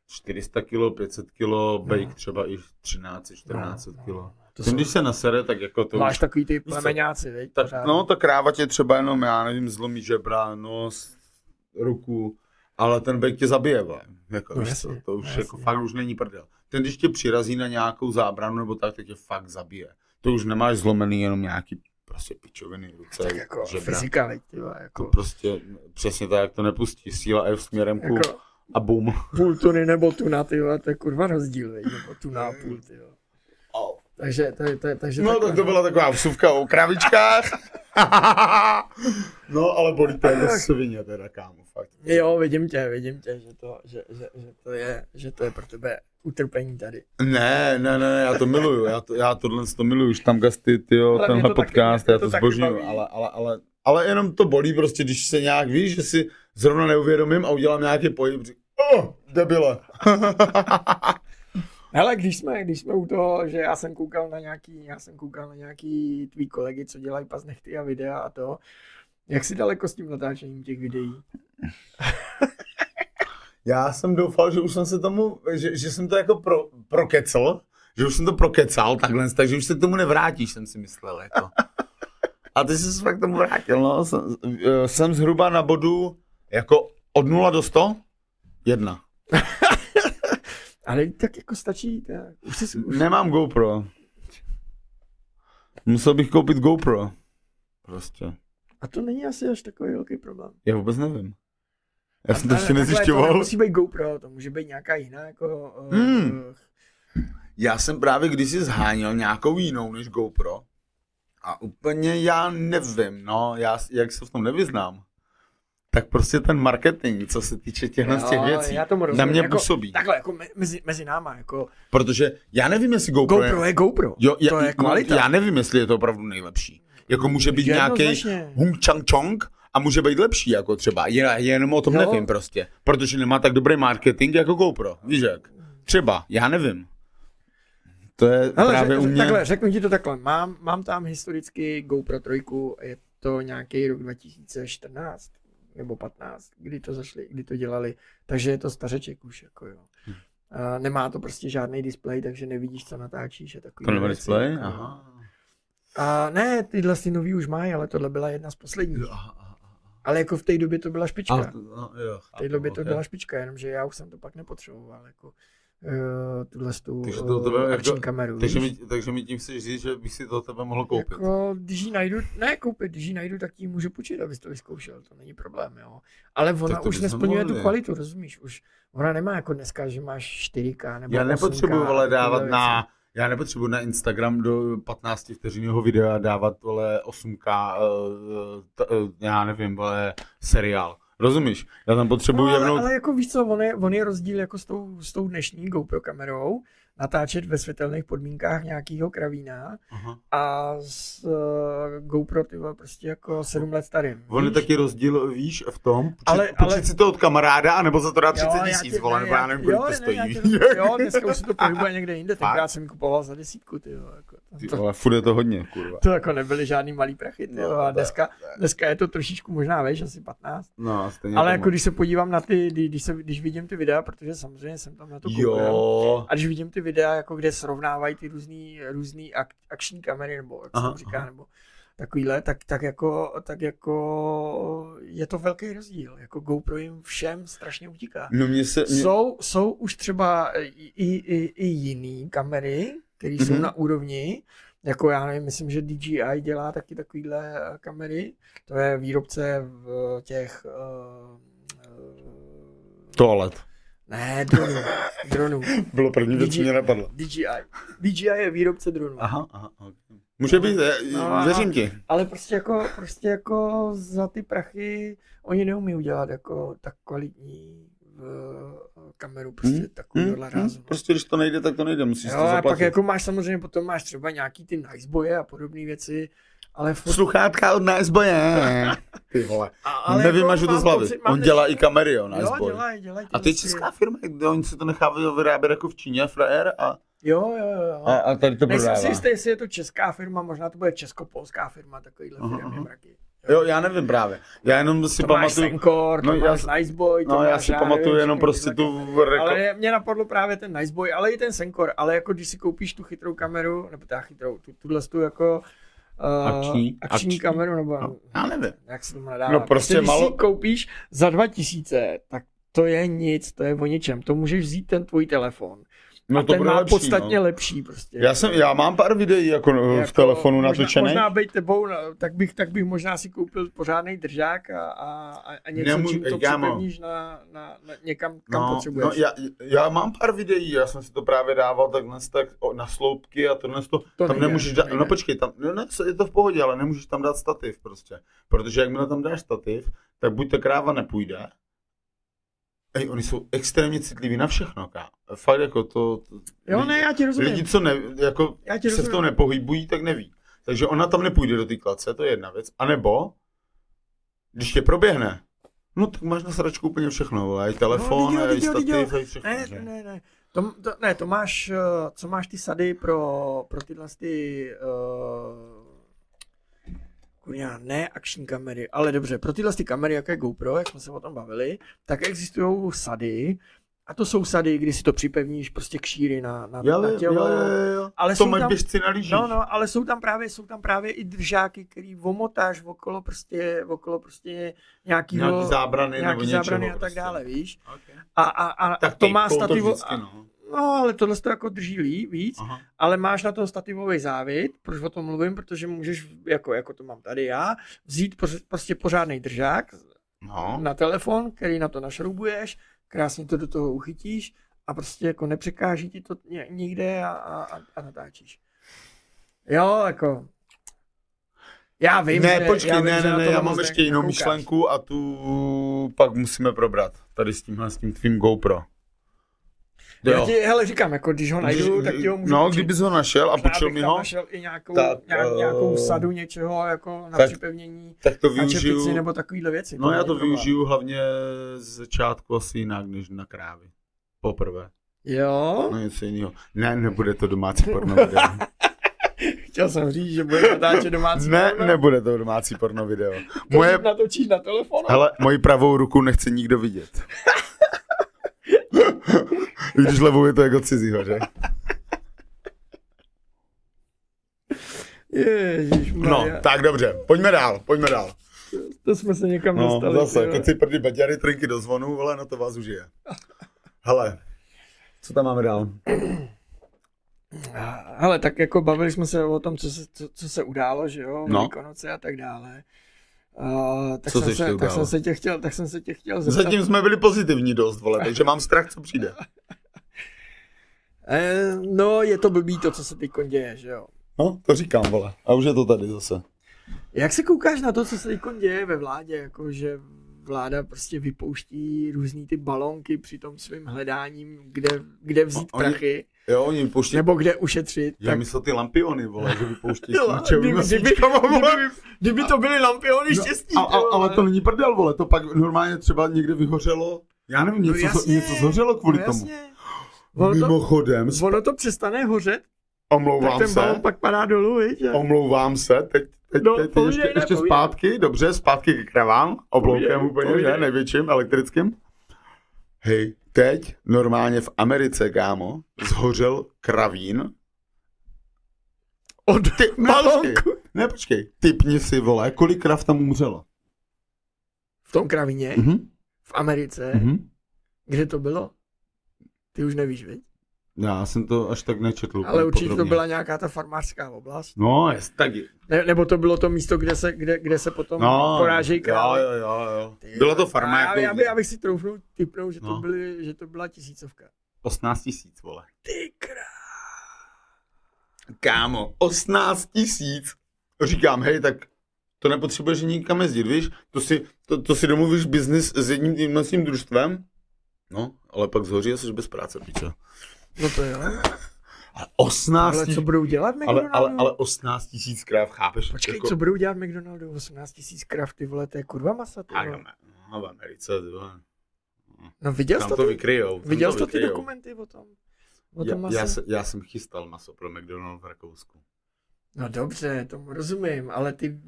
400 kilo, 500 kilo, bake třeba i 13, 14 No, no, kilo. To Ten, jsou, když se nasere, tak jako to máš už... takový ty plemeňáci, viď? Ta, pořád. no, ta kráva tě třeba jenom, já nevím, zlomí žebra, nos, ruku, ale ten bejk tě zabije. Jako, No jasně, co, to už no jako fakt už není prdel. Ten, když tě přirazí na nějakou zábranu nebo tak, tak tě fakt zabije. To už nemáš zlomený jenom nějaký prostě pičoviny ruce, tak jako žebra. fyzika, tyva, To jako, prostě přesně tak, to nepustí. Síla F směrem ku jako a bum. půl tuny nebo tuna, tyva, to je kurva rozdíl, nebo tuna a půl, tyva. Takže, to, je- to, je- takže No, tak to byla taková vsuvka o kravičkách. no, ale bolí to jako svině teda, kámo, fakt. Jo, vidím tě, vidím tě, že to, že, že, že to, je, že to je pro tebe utrpení tady. Ne, ne, ne, já to miluju, já, to, já tohle to miluju, už tam gasty, tyjo, Ale tenhle to taky- podcast, mě já to to taky zbožňuju, ale, ale, ale, ale jenom to bolí prostě, když se nějak, víš, že si zrovna neuvědomím a udělám nějaký pohyb, řík, oh, debile. Hele, když jsme, když jsme u toho, že já jsem koukal na nějaký, já jsem koukal na nějaký tvý kolegy, co dělají paznechty a videa a to, jak si daleko s tím natáčením těch videí? Já jsem doufal, že už jsem se tomu, že, že jsem to jako pro, prokecel, že už jsem to prokecal takhle, takže už se k tomu nevrátíš, jsem si myslel, jako. A ty jsi se fakt tomu vrátil, no. Jsem, jsem zhruba na bodu jako od 0 do 100? Jedna. Ale tak jako stačí, tak, už jsi, už, Nemám GoPro. Musel bych koupit GoPro. Prostě. a to není asi až takový velký problém. Já vůbec nevím. Já jsem to ještě takhle To nezjišťoval. nemusí být GoPro, to může být nějaká jiná jako... Uh, Hmm. Já jsem právě kdysi zháněl nějakou jinou než GoPro. A úplně já nevím, no, já, jak se v tom nevyznám. Tak prostě ten marketing, co se týče těchto z těch Jo, věcí, já tomu na rozumím, mě jako, působí. Takhle, jako me- mezi, mezi náma, jako Protože já nevím, jestli GoPro, GoPro je GoPro, Jo, já, to je no, kvalita. Já nevím, jestli je to opravdu nejlepší. Jako může být nějaký. Hung Chang Chong a může být lepší, jako třeba. Je, jenom o tom Jo. nevím prostě. Protože nemá tak dobrý marketing jako GoPro. Víš jak? Třeba, já nevím. To je Ale právě řek, u mě... takhle, řeknu ti to takhle, mám, mám tam historicky GoPro 3, je to nějaký rok 2014 nebo 15, kdy to zašli, kdy to dělali, takže je to stařeček už, jako jo. Hm. A nemá to prostě žádný displej, takže nevidíš, co natáčíš. A takový To nemá display? jako. Aha. A ne, tyhle si nový už mají, ale tohle byla jedna z posledních. Aha, aha. Ale jako v té době to byla špička. A, no, jo, v té době to okay. byla špička, jenomže já už jsem to pak nepotřeboval, jako tuhle tu Takže to tebe akční jako- kameru. Takže mi, takže mi tím chceš říct, že bych si to tebe mohl koupit. Jako, když ji najdu, ne koupit, když ji najdu, tak ji můžu půjčit, abys to vyzkoušel, to není problém, jo. Ale ona už nesplňuje tu kvalitu, rozumíš, už ona nemá jako dneska, že máš 4K nebo Já 8K nepotřebuji a vole takovýhle dávat na, já nepotřebuji na Instagram do 15 vteřinného videa dávat vole 8K, uh, t, uh, já nevím, vole seriál. Rozumíš? Já tam potřebuji No, ale, jevnout, ale jako víš co, on je, on je rozdíl jako s tou, s tou dnešní GoPro kamerou, natáčet ve světelných podmínkách nějakého kravína Aha. a s uh, GoPro ty prostě jako 7 let starým. On je taky rozdíl, víš, v tom, počít, Ale- ale, ale- počít si to od kamaráda, anebo za to dát 30 já tisíc, vole, ne, nebo já nevím, jo, kolik to ne, stojí. tě- Jo, dneska už se to pohybuje někde jinde, tenkrát jsem kupoval za desítku, ty jo, jako, Ty to, vole, furt je to hodně, kurva. to jako nebyly žádný malý prachy, ty jo, No, a dneska, dneska je to trošičku možná, víš, asi 15. No, stejně Ale jako když se podívám na ty, kdy- když, se, když vidím ty videa, protože samozřejmě jsem tam na to koukal, Jo, a když vidím ty videa, jako kde srovnávají ty různý, různý ak, akční kamery, nebo jak se Aha, tomu říká, aha. nebo takovýhle, tak, tak, jako, tak jako je to velký rozdíl. Jako GoPro jim všem strašně utíká. no mě se, mě, Jsou, jsou už třeba i, i, i, jiný kamery, které jsou Mhm. na úrovni, jako já nevím, myslím, že DJI dělá taky takovýhle eh, kamery. To je výrobce v těch uh, toalet. Ne, dronů, dronů. Bylo první věc, mě napadlo. DJI. DJI je výrobce dronů. Aha, aha, okay. Může být, No, no, a- věřím ti. Ale prostě jako, prostě jako za ty prachy oni neumí udělat jako tak kvalitní v, kameru prostě Hmm, takovýhle Hmm, rázu. hmm, prostě když to nejde, tak to nejde, musíš Jo, to a zaplatit. pak jako máš samozřejmě, potom máš třeba nějaký ty niceboje a podobné věci, ale furt, Sluchátka od Niceboje. Ty vole. a, Ale Nevymažu to mám z hlavy. pocit- On dělá i kamery, jo, Jo, Niceboy. dělají, dělají. A to ty- česká firma, kde oni se to nechávají vyrábět jako v Číně, frajer, a, Jo, jo, jo. jo. a, a tady to Nejsem prodává. si jistý, jestli je to česká firma, možná to bude česko-polská firma, takovýhle firmy mraky. Jo, já nevím právě. Já jenom si To máš pamatuju, Senkor, to no, já Niceboy, to no, já si pamatuju jenom prostě tu reko... Ale mě napadlo právě ten Niceboy, ale i ten Senkor, ale jako když si koupíš tu chytrou kameru, nebo ta chytrou, tu, tuhle tu jako uh, Akční? akční, Akční? kameru, nebo No, já nevím. jak se tomu nadává. No, prostě když malo- si koupíš za 2000, tak to je nic, to je o ničem. To můžeš vzít ten tvůj telefon. No a to ten má lepší, podstatně no. lepší prostě. Já, jsem, já mám pár videí jako, jako v telefonu možná, natočených. Možná být tebou, no, tak bych, tak bych možná si koupil pořádný držák a, a, a- něco, Nemůžu- čím to připevníš na, na, na, někam, kam No, potřebuješ. no já, já, mám pár videí, já jsem si to právě dával takhle tak o, na sloupky a tohle to, To tam nejde, nemůžeš dát, nejde. no počkej, tam, no ne, je to v pohodě, ale nemůžeš tam dát stativ prostě, protože jakmile tam dáš stativ, tak buď ta kráva nepůjde, Ej, oni jsou extrémně citliví na všechno, ká. Fakt jako to, to Jo, lidi, ne, já ti rozumím. lidi, co ne, jako Já ti se v rozumím. tom nepohybují, tak neví. Takže ona tam nepůjde do té klace, to je jedna věc. A nebo, když tě proběhne, no tak máš na sračku úplně všechno, vole, i telefon, No, no, viděl, i viděl, stativ, i všechno. Ne, že? ne, ne. To, to, ne, to máš, eh, co máš ty sady pro, pro tyhle ty, uh, kurňa, ne akční kamery, ale dobře, pro tyhle ty kamery, jako je GoPro, jak jsme se o tom bavili, tak existují sady, a to jsou sady, kdy si to připevníš prostě k šíry na, na, Jo, na tělo. jo, jo, jo. Ale to jsou tam- běžci na lyžích. No, no, ale jsou tam právě, jsou tam právě i držáky, který omotáš okolo prostě, okolo prostě nějakýho, Nějaký zábrany nebo nějaký něčeho zábrany a tak prostě. dále, víš. Okay. A, a, a, Tak a to má stativo, no. No, ale tohle to jako drží lí, víc, Aha. ale máš na tom stativový závit, proč o tom mluvím, protože můžeš, jako, jako to mám tady já, vzít prostě pořádný držák No. na telefon, který na to našroubuješ, krásně to do toho uchytíš a prostě jako nepřekáží ti to nikde a, a, a, natáčíš. Jo, jako... Já vím, ne, že, počkej, já vím, ne, ne, ne, já mám ještě jinou myšlenku a tu pak musíme probrat. Tady s tímhle, s tím tvým GoPro. Já ti, hele, říkám, jako když ho najdu, Když- tak ti ho můžu No, kdybys ho našel a bych mi ho, našel i nějakou, tak, nějak, eh, nějakou sadu něčeho jako na tak připevnění, tak to na využiju. čepici nebo takovýhle věci. No já není to problém. využiju hlavně z začátku asi jinak, než na krávy. Poprvé. Jo, No něco jiného. Ne, nebude to domácí porno video. chtěl jsem říct, že bude natáčet domácí ne, porno. nebude to domácí porno video. To Moje, natočíš na telefonu. hele, moji pravou ruku nechce nikdo vidět. Když levou je to jako cizího, že? Ježíš, No, tak dobře, pojďme dál, pojďme dál. to jsme se někam No, dostali. zase, keci prdy beďary, trinky do zvonu, vole, na to vás užije. Hele, co tam máme dál? Hele, tak jako bavili jsme se o tom, co se, co, co se událo, že jo, No. Velikonoce a tak dále. Uh, tak, Co jsem se tak, jsem se tě chtěl, tak jsem se tě chtěl zeptat. Zatím jsme byli pozitivní dost, vole, takže mám strach, co přijde. Eh, no, je to blbý to, co se teď děje, že jo. No, to říkám, vole. A už je to tady zase. Jak se koukáš na to, co se teď děje ve vládě, jako že vláda prostě vypouští různý ty balonky při tom svým hledáním, kde, kde vzít No, oni- prachy, Jo, oni pouští... nebo kde ušetřit. Já myslel ty lampiony, vole, že vypouští Jo, kdyby- kdyby- to byly lampiony štěstí. No, a, a, ty ale to není prdel, vole, to pak normálně třeba někde vyhořelo. Já nevím, něco, No jasně, něco zhořelo kvůli no tomu. Ono to, Mimochodem, sp- ono to přestane hořet, tak omlouvám ten se, balon pak padá dolů, viď? a- omlouvám se, teď, teď, No, teď, ještě, ne, ještě povídej. zpátky, dobře, zpátky ke kravám, obloukem Povídej, úplně, povídej. že, největším, elektrickým. Hej, teď normálně v Americe, kámo, zhořel kravín. Od Ty, ne, balonku. počkej, ne, počkej, typni si, vole, kolik krav tam umřelo. V tom kravině, Mhm. v Americe, Mhm. kde to bylo? Ty už nevíš, viď? Já jsem to až tak nečetl. Ale určitě to podrobně. byla nějaká ta farmářská oblast. No, jest, tak Ne, nebo to bylo to místo, kde se, kde, kde se potom No, porážejí jo, krávy. jo, jo, jo. Ty Byla to farma já, jako já, by, já bych si troufnul typnout, že, to No. byly, že to byla tisícovka. 18 tisíc, vole. Ty krá... Kámo, 18 tisíc. Říkám, hej, tak to nepotřebuješ nikam jezdit, víš? To si, to, to si domluvíš biznis s jedním tímhle svým družstvem, no, ale pak zhoří a jsi bez práce, piče. No to jo. Ale 18 Ale co budou dělat v ale, McDonaldu? ale, ale 18 tisíc kráv, chápeš? Počkej, Jako- co budou dělat McDonaldu? 18 tisíc krav, ty vole, to je kurva masa, ty vole. no, v Americe, ty vole. No viděl jsi to, to vykryjou. viděl jsi to ty dokumenty o tom? O Já, tom mase? já, se, já jsem chystal maso pro McDonald's v Rakousku. No dobře, tomu rozumím, ale ty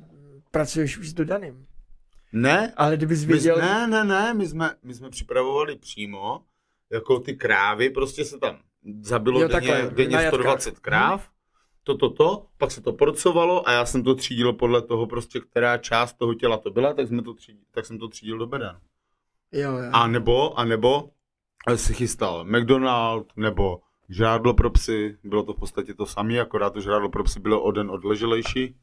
pracuješ už s dodaným. Ne, Ale kdybys my, věděl... ne, ne, ne, my jsme, my jsme připravovali přímo, jako ty krávy, prostě se tam zabilo Jo, denně, takhle, denně jatkách. 120 kráv, to, to, to, pak se to porcovalo a já jsem to třídil podle toho prostě, která část toho těla to byla, tak, jsme to třídil, tak jsem to třídil do beden. Jo, jo. A nebo, a nebo si chystal McDonald, nebo žrádlo pro psy, bylo to v podstatě to samé, akorát to žrádlo pro psy bylo o den odleželejší.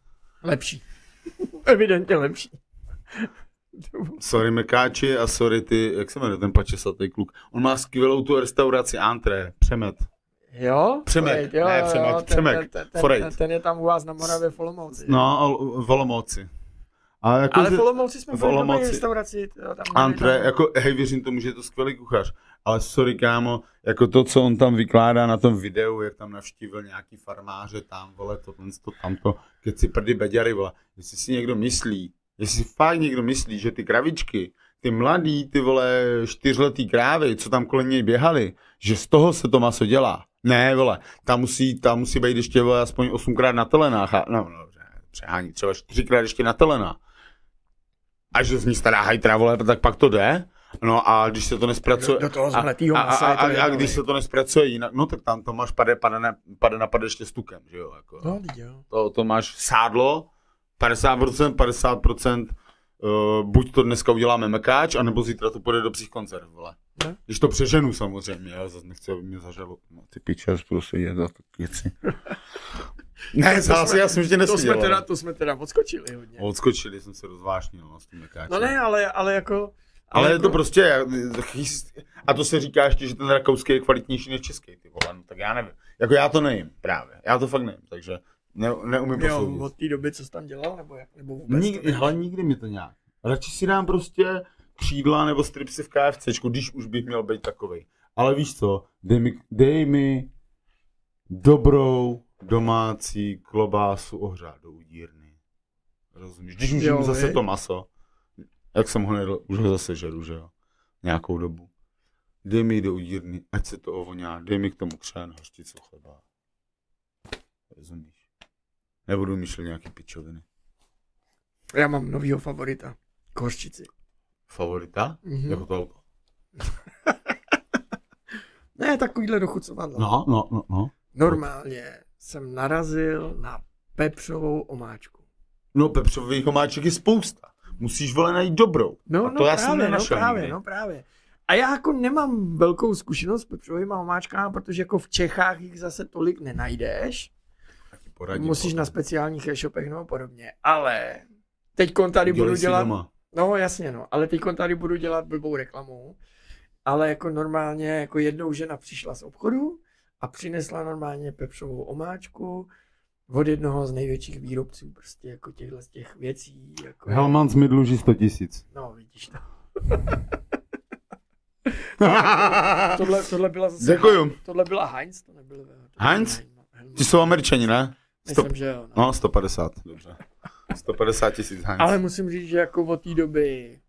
Lepší. Evidentně lepší. Sorry Mekáči a sorry ty, jak se jmenuje ten pačesatý kluk. On má skvělou tu restauraci Antré, Přemet. Jo? Přemek, jo, ne, jo, Přemek, ten, Přemek, ten, ten, ten, Forejt. ten, ten, je tam u vás na Moravě v Olomouci. No, a v Olomouci. A jako, Ale že- v Olomouci jsme v Olomouci- restauraci. Jo, tam Antré, tam, jako, hej, věřím tomu, že je to skvělý kuchař, ale sorry, kámo, jako to, co on tam vykládá na tom videu, jak tam navštívil nějaký farmáře tam, vole, to, to tamto, keď si prdy beďary, vole, jestli si někdo myslí, jestli si fakt někdo myslí, že ty kravičky, ty mladý, ty vole, čtyřletý krávy, co tam kolem něj běhali, že z toho se to maso dělá. Ne, vole, tam musí, tam musí být ještě, vole, aspoň osmkrát na telenách, a, no, no, přehání, třeba čtyřikrát ještě na telenách a že z ní stará hajtra, vole, tak pak to jde. No a když se to nespracuje... Do- do toho a, zmletýho a, masa a, je to a, a, jedno, když se to nespracuje jinak, no tak tam to máš pade, pade, na, pade na pade ještě s tukem, že jo? Jako, No, jo. to, to máš sádlo, 50%, 50%, uh, buď to dneska uděláme mekáč, anebo zítra to půjde do psích konzerv, vole. Ne? Když to přeženu samozřejmě, já zase nechci, aby mě zažalo. No, ty piče, až prostě je za to věci. ne, zase, já jsem ještě To jsme, teda, to jsme teda odskočili hodně. Odskočili jsem se rozvášnil no, s tím mekáčem. No ne, ale, ale jako... Ale je jako, to prostě, chyst- a to se říká ještě, že ten rakouský je kvalitnější než český, ty vole, no, tak já nevím. Jako já to nejím právě, já to fakt nejím, takže ne, neumím Jo, posoudit. od té doby, co jsi tam dělal, nebo jak? Nebo vůbec? Nikdy, hele, nikdy mi to nějak. Radši si dám prostě křídla nebo stripsy v KFCčku, když už bych měl být takovej. Ale víš co, dej mi, dej mi dobrou domácí klobásu ohřát do udírny. Rozumíš? Když už Jo, zase to maso, jak jsem ho nedal, už ho zase žeru, že jo? Nějakou dobu. Dej mi do udírny, ať se to ovoňá, dej mi k tomu křen, hořčicu chleba. Rozumíš? Nebudu myšlet nějaký pičoviny. Já mám novýho favorita. Kořčici. Favorita? Mhm. Jako to auto. Ne, takovýhle dochucovadlo. No, no, no, no. Normálně jsem narazil na pepřovou omáčku. No, pepřových omáček je spousta. Musíš vole najít dobrou. No, a to no já právě, jsem no právě, nikdy. no právě. A já jako nemám velkou zkušenost s pepřovými omáčkami, protože jako v Čechách jich zase tolik nenajdeš. Poradí, Musíš potom. na speciálních e-shopech nebo podobně. Ale teď tady Dělej budu dělat... doma. No jasně no, ale teď tady budu dělat blbou reklamu. Ale jako normálně, jako jednou žena přišla z obchodu a přinesla normálně pepřovou omáčku od jednoho z největších výrobců prostě jako těchhle z těch věcí. Jako Helmans mi dluží 100 tisíc. No, vidíš to. Tohle, tohle byla zase... Děkuju. Tohle byla Heinz, to nebylo... Heinz? nebylo Heinz. Ty jsou američani, ne? Myslím, že jo. No. No, 150, dobře. 150 tisíc Heinz. Ale musím říct, že jako od té doby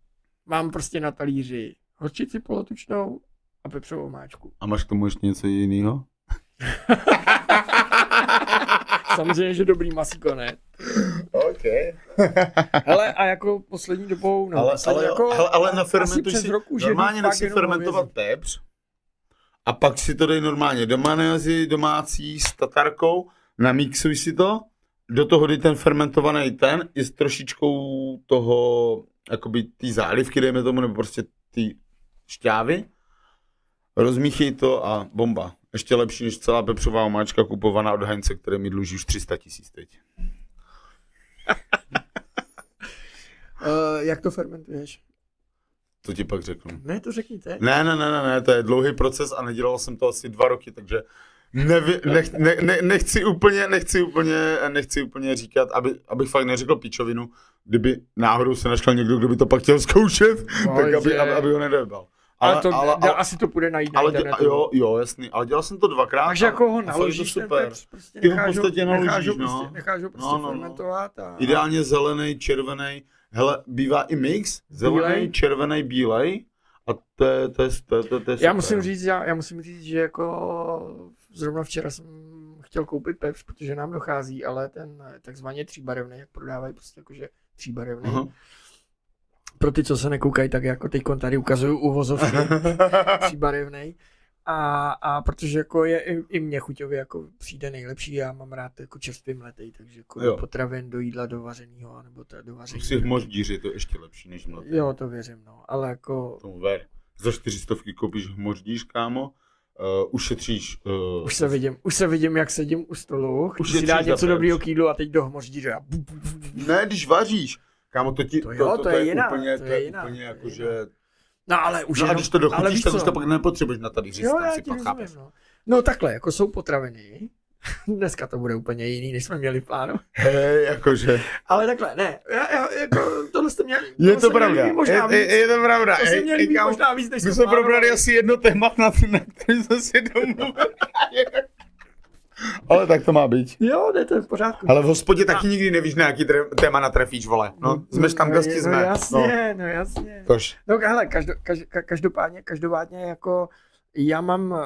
mám prostě na talíři horčici polotučnou a pepřovou máčku. A máš k tomu ještě něco jiného? Samozřejmě, že dobrý masíko, ne? OK. Hele, a jako poslední dobou, no, ale, poslední ale, jako, ale, ale na přes si, roku, normálně nech si jenom fermentovat pepř a pak si to dej normálně do manézy domácí s tatarkou, namixuj si to, do toho dej ten fermentovaný ten i s trošičkou toho, jakoby ty zálivky, dejme tomu, nebo prostě ty šťávy, rozmíchej to a bomba. Ještě lepší než celá pepřová omáčka kupovaná od Heinze, který mi dluží už 300 tisíc teď. Uh, jak to fermentuješ? To ti pak řeknu. Ne, to řekněte. Ne, ne, ne, ne, ne, to je dlouhý proces a nedělal jsem to asi dva roky, takže nevi, nech, ne, ne, nechci úplně, nechci úplně, nechci úplně říkat, aby, abych fakt neřekl pičovinu, kdyby náhodou se našel někdo, kdo by to pak chtěl zkoušet, No, tak aby, aby, aby ho nedebal. Ale, to, ale, ale, asi to půjde najít na ale dě, internetu. jo, jo, jasný, ale dělal jsem to dvakrát. Takže a- jako ho to naložíš ten super. pepř, prostě Ty ho v necháš podstatě necháš naložíš, ho no. prostě, necháš ho prostě No, no, no. fermentovat a... Ideálně zelený, červený. Hele, bývá i mix, zelený, Bílej. červený, bílej. A to je, to je, to je, to je, to je Já super. musím říct, já, já musím říct, že jako zrovna včera jsem chtěl koupit pepř, protože nám dochází, ale ten takzvaně tříbarevný, jak prodávají prostě jakože tříbarevný. Aha. Pro ty, co se nekoukají, tak jako teď tady ukazuju uvozovky tříbarevný. A, a protože jako je i, i mě chuťově jako přijde nejlepší, já mám rád jako čerstvý mletej, takže jako Jo. potravin, do jídla, do vařeného, nebo to do vaření. Si hmoždíř je to ještě lepší než mletý. Jo, to věřím, no, ale jako Tomu ver. Za 400 koupíš hmoždíř, kámo. Uh, ušetříš... Uh, Už se vidím, už se vidím, jak sedím u stolu, chci Už si je dát něco pryč. dobrýho k jídlu a teď do hmoždíře a bu, bu, bu, bu. Ne, když vaříš. Kámo, to ti... To jo, to je jiná, Úplně, to to je je jiná, úplně to je jako, jiná. že... No ale už No a jenom, když to dochutíš, tak už to pak nepotřebuješ na tady Jo, tam já si pak chápeš. no. no takhle, jako jsou potraviny, dneska to bude úplně jiný, než jsme měli v plánu, Hej, jakože... ale takhle, ne, já, já, jako, tohle jste měli, Je to pravda, možná je, je, víc, je to pravda. to jste Ej, měli mít kámo, možná víc, než My jsme jsme probrali asi jedno téma, na, na který jsme si domluvili. Ale tak to má být. Jo, ne, to je v pořádku. Ale v hospodě taky nikdy nevíš, na jaký téma natrefíš, vole. No, jsme tam, no, kde no, jsme. jasně, no, jasně. Tož. No hele, každo, kaž, ka- každopádně, každopádně jako já mám uh, uh,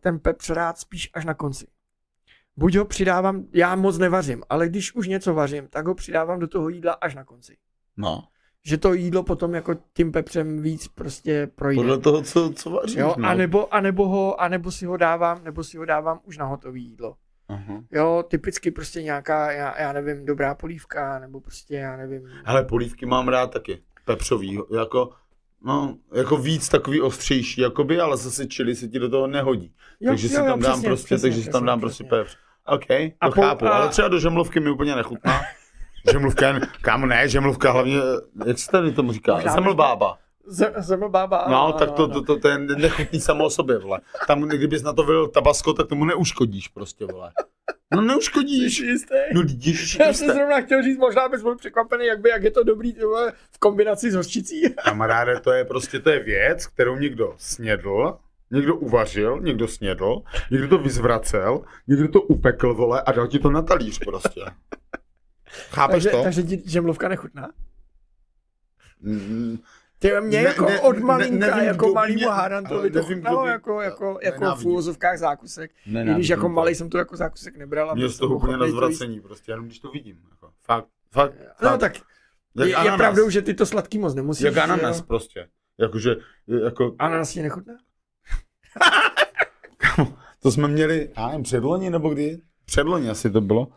ten pepř rád spíš až na konci. Buď ho přidávám, já moc nevařím, ale když už něco vařím, tak ho přidávám do toho jídla až na konci. No. Že to jídlo potom jako tím pepřem víc prostě projde. Podle toho, co, co vaříš, jo, no. a nebo, a nebo ho, a nebo si ho dávám, nebo si ho dávám už na hotový jídlo. Aha. Jo, typicky prostě nějaká, já, já nevím, dobrá polívka, nebo prostě, já nevím. Hele, polívky mám rád taky. Pepřový, jako, no, jako víc takový ostřejší, jakoby, ale zase čili se ti do toho nehodí. Jo, takže si jo, jo, tam dám přesně, prostě, přesně, takže si tam přesně, dám prostě přesně. pepř. OK, to A po- chápu, a- ale třeba do žemlovky mi úplně nechutná. Žemlovka, kámo, ne, žemlovka hlavně, jak se tady tomu říká, zemlbába. Zemlbába. No, tak to, to, to, to je nechutný samo o sobě, vole. Tam, kdybys na to vylil tabasko, tak tomu neuškodíš prostě, vole. No neuškodíš. Jsi jistý? No ježiši Já jsem zrovna chtěl říct, možná bys byl překvapený, jak, by, jak je to dobrý vole, v kombinaci s hořčicí. Kamaráde, to je prostě, to je věc, kterou někdo snědl, někdo uvařil, někdo snědl, někdo to vyzvracel, někdo to upekl, vole, a dal ti to na talíř prostě. Chápeš takže, to? takže ti žemlovka nechutná? Mm, Ty mě Ne- jako ne- od ne- malinka, nevím, jako hádantovi ale to nevím, chutnalo by- jako, jako, jako v Nenávidím. úvozovkách zákusek. I nenávidím když jako malý jsem to jako zákusek nebral. a Mě z toho úplně na zvracení, prostě, jenom když to vidím. Jako. Fakt, fakt. No fakt. tak Jak je, je pravdou, že ty to sladký moc nemusíš. Jak ananas jo? prostě. Jakože, jako, Ananas ti nechutná? to jsme měli, já nevím, předloni nebo kdy? Předloni asi to bylo.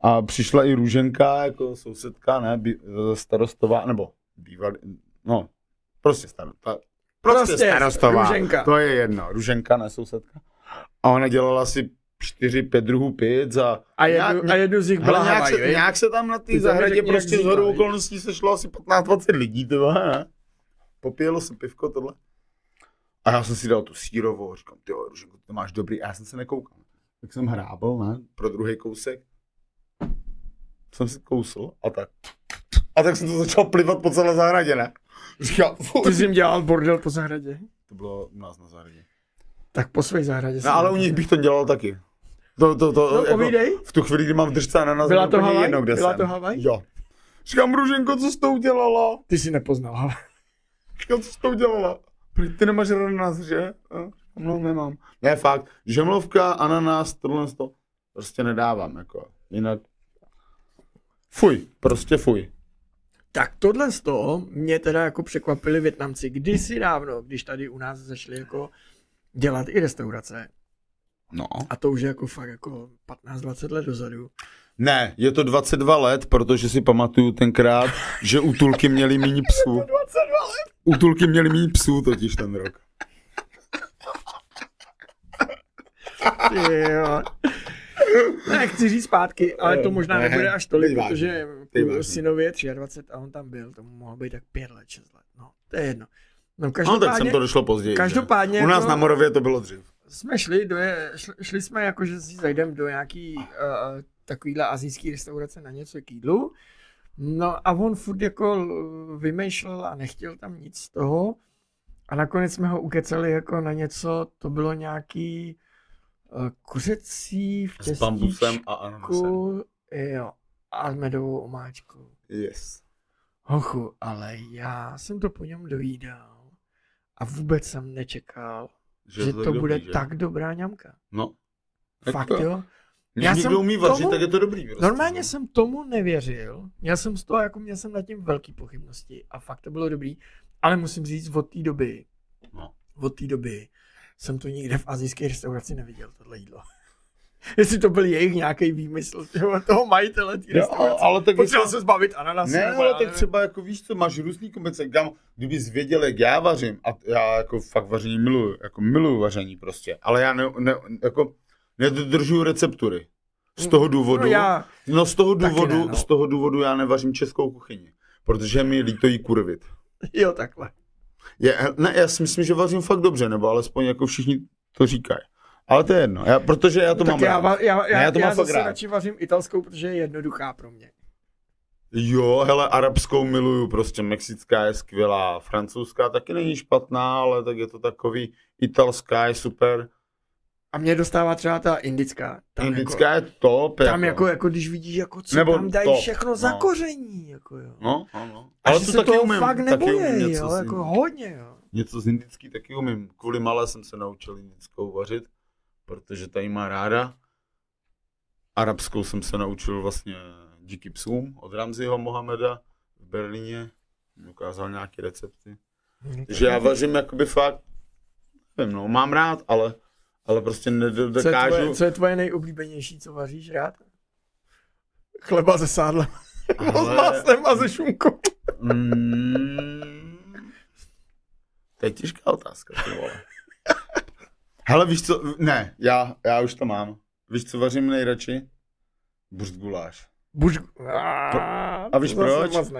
A přišla i Růženka, jako sousedka, ne, by, starostová, nebo bývalý, no, prostě starosta, prostě, Prostě, starostová, Růženka. to je jedno, Ruženka, ne sousedka. A ona dělala asi čtyři, pět druhů pic a, A jednu, nějak- a jednu z nich byla nějak, se, nějak se tam na té to zahradě prostě z hodou okolností sešlo asi 15-20 lidí, vole, ne? Popíjelo se pivko, tohle. A já jsem si dal tu sírovou, a říkám, ty jo, Ruženko, ty máš dobrý, a já jsem se nekoukal. Tak jsem hrábl, ne, pro druhý kousek. Jsem si kousl a tak. A tak jsem to začal plivat po celé zahradě, ne? Říkám, Ty jsi jim dělal bordel po zahradě? to bylo u nás na zahradě. Tak po své zahradě. No, ale u nich bych to dělal taky. To, to, to, No, povídej. v tu chvíli, kdy mám držce na nás, Byla to Havaj? jedno, kde Byla jsem. to Havaj? Jo. Říkám, Ruženko, co jsi to udělala? Ty jsi nepoznal, ale. Říkám, co jsi to udělala? Proč ty nemáš ananas, že? No, nemám. Ne, fakt. Žemlovka, ananas, tohle to prostě nedávám, jako. Jinak. Fuj, prostě fuj. Tak tohle z toho mě teda jako překvapili Větnamci kdysi dávno, když tady u nás začali jako dělat i restaurace. No. A to už je jako fakt jako 15-20 let dozadu. Ne, je to 22 let, protože si pamatuju tenkrát, že útulky měly méně psů. 22 let? Útulky měly méně psů totiž ten rok. Jo. Ne, chci říct zpátky, ale to možná Ne, nebude až tolik, teď vážně, protože synově 23 a on tam byl, to mohlo být tak 5 let, 6 let. No, to je jedno. No, No tak každopádně, jsem to došlo později. že? každopádně U nás jako- na Moravě to bylo dřív. jsme šli, do je, šli, šli jsme jako, že si zajdeme do nějaký uh, takovýhle azijský restaurace na něco k jídlu. No a on furt jako vymýšlel a nechtěl tam nic z toho. A nakonec jsme ho ukecali jako na něco, to bylo nějaký uh, kuřecí v S bambusem těstíčku, a ananasem. jo, a s medovou omáčkou. Yes. Hochu, ale já jsem to po něm dojídal a vůbec jsem nečekal, že, že to bude dobrý, že? tak dobrá ňamka. No. Fakt Jako, jo. Já někdo jsem umí vařit, tomu- tak je to dobrý. Prostě. Normálně jsem tomu nevěřil. Měl jsem z toho, jako měl jsem nad tím velký pochybnosti a fakt to bylo dobrý. Ale musím říct, od té doby, No. od té doby jsem to nikde v azijské restauraci neviděl, tohle jídlo. Jestli to byl jejich nějaký výmysl tyho, toho majitele té Jo, restaurace. ale tak Potřeboval se zbavit ananas. Ne, ale já tak třeba jako víš co, máš různý kombinace, kam, kdybys věděl, jak já vařím, a já jako fakt vaření miluju, jako miluju vaření prostě, ale já ne, ne jako nedodržuju receptury. Z toho důvodu, No já, no z toho důvodu, ne, no. z toho důvodu já nevařím českou kuchyni, protože mi líto jí kurvit. jo takhle. Je, ne, já si myslím, že vařím fakt dobře, nebo alespoň jako všichni to říkají. Ale to je jedno, já, protože já to tak mám já, rád. va- já, Ne, já, já to já mám zase rád. radši vařím italskou, protože je jednoduchá pro mě. Jo, hele, arabskou miluju, prostě mexická je skvělá, francouzská taky není špatná, ale tak je to takový, italská je super, A mě dostává třeba ta indická. Tam indická jako, je top. tam jako, jako když vidíš, jako co Nebo tam dají top, všechno za no. koření. Jako jo. No, no, no. A Ale že to se taky toho umím, fakt taky nebojí, umím něco, jo, z, jako hodně, jo. něco z indický taky umím. Kvůli malé jsem se naučil indickou vařit, protože tady má ráda. Arabskou jsem se naučil vlastně díky psům od Ramziho Mohameda v Berlíně. Ukázal nějaké recepty. Takže já vařím jakoby fakt, nevím, no, mám rád, ale, ale prostě co, je nedokážu. tvoje, co je tvoje nejoblíbenější, co vaříš rád? Chleba ze sádlem. Ale- S máslem a ze šunkou. Mm, to je těžká otázka, ty vole. Hele, víš co, ne, já, já už to mám. Víš, co vařím nejradši? Burst guláš. Buž... A víš to zase proč?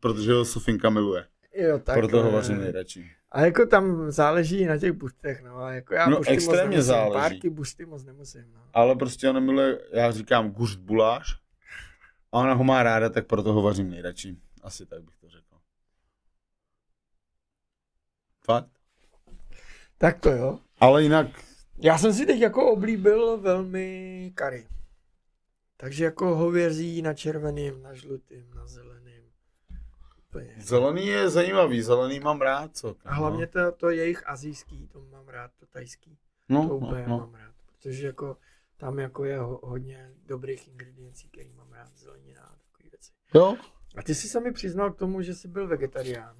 Protože ho Sofinka miluje. Jo, tak, Proto ho vařím nejradši. A jako tam záleží na těch buštech, no. A jako já No, bušty moc extrémně nemusím, záleží. Párky bušty moc nemusím, no. Ale prostě ona miluje, já říkám gurst guláš. A ona ho má ráda, tak proto ho vařím nejradši. Asi tak bych to řekl. Fakt? Tak to jo. Ale jinak, Já jsem si teď jako oblíbil velmi kary. Takže jako hovězí na červeným, na žlutým, na zeleným. Úplně. zelený je zajímavý, zelený mám rád, co? A hlavně to, to jejich azijský, to mám rád, to tajský, no, to no, úplně no. mám rád. Protože jako tam jako je ho, hodně dobrých ingrediencí, který mám rád, zelenina a takové věci. Jo, A ty jsi sami přiznal k tomu, že jsi byl vegetarián.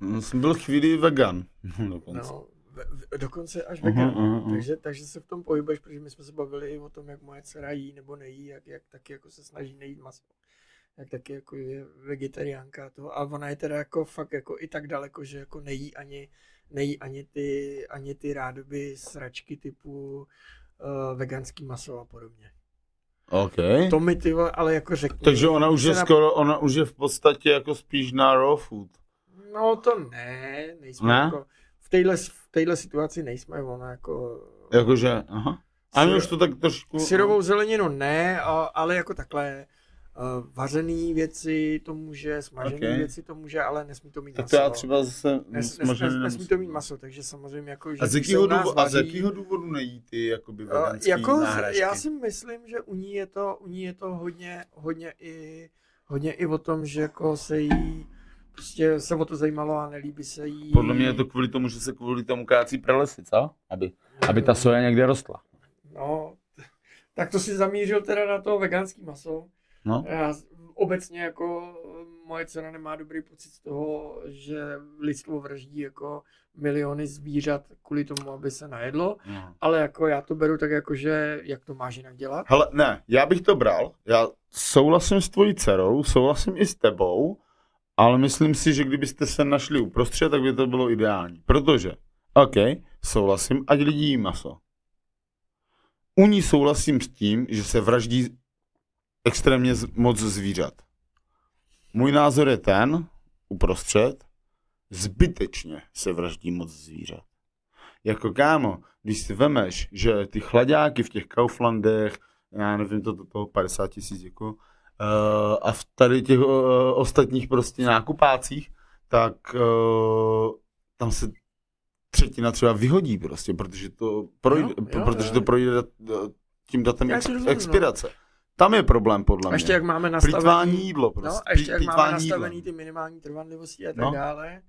Mm, jsem byl chvíli vegan. Dokonce. No, ve, ve, dokonce až vegan. aha, aha. Takže, takže se v tom pohybuješ, protože my jsme se bavili i o tom, jak moje dcera jí nebo nejí, jak, jak taky jako se snaží nejít maso. Jak taky jako je vegetariánka a to. A ona je teda jako fakt jako i tak daleko, že jako nejí ani, nejí ani ty, ani ty rádoby sračky typu uh, veganský maso a podobně. OK. To mi ty ale jako řekni. Takže ona už je na- skoro, ona už je v podstatě jako spíš na raw food. No to ne, nejsme Ne? jako, v téhle, v téhle situaci nejsme, ona jako... Jakože, aha. A už to tak trošku... Syrovou zeleninu ne, a, ale jako takhle uh, vařený věci to může, smažený Ok. věci to může, ale nesmí to mít Tak maso. to já třeba zase Nes, nes, nes, nesmí to mít maso, takže samozřejmě jako, že A z jakého, důvodu, a z vaří- jakého důvodu nejí ty jakoby Uh, veganský jako, náhražky? já si myslím, že u ní je to, u ní je to hodně, hodně i, hodně i o tom, že jako se jí, prostě se o to zajímalo a nelíbí se jí. Podle mě je to kvůli tomu, že se kvůli tomu kácí pralesy, co? Aby, aby ta soja někde rostla. No, tak to si zamířil teda na to veganský maso. No. Já obecně jako moje dcera nemá dobrý pocit z toho, že lidstvo vraždí jako miliony zvířat kvůli tomu, aby se najedlo, no. ale jako já to beru tak jako, že jak to máš jinak dělat. Hele, ne, já bych to bral. Já souhlasím s tvojí dcerou, souhlasím i s tebou, ale myslím si, že kdybyste se našli uprostřed, tak by to bylo ideální. Protože, OK, souhlasím, ať lidi jí maso. U ní souhlasím s tím, že se vraždí extrémně moc zvířat. Můj názor je ten, uprostřed, zbytečně se vraždí moc zvířat. Jako kámo, když si vemeš, že ty chladáky v těch Kauflandech, já nevím, to, to, to 50 tisíc jako, uh, a v tady těch uh, ostatních prostě nákupácích, tak uh, tam se třetina třeba vyhodí prostě, protože to projde, Jo, jo, protože jo. to projde tím datem ex, rozumím, no. Tam je problém podle A mě. ještě jak máme nastavený, Plýtvání jídlo prostě. no, a ještě jak máme nastavený ty minimální trvanlivosti a tak No. dále.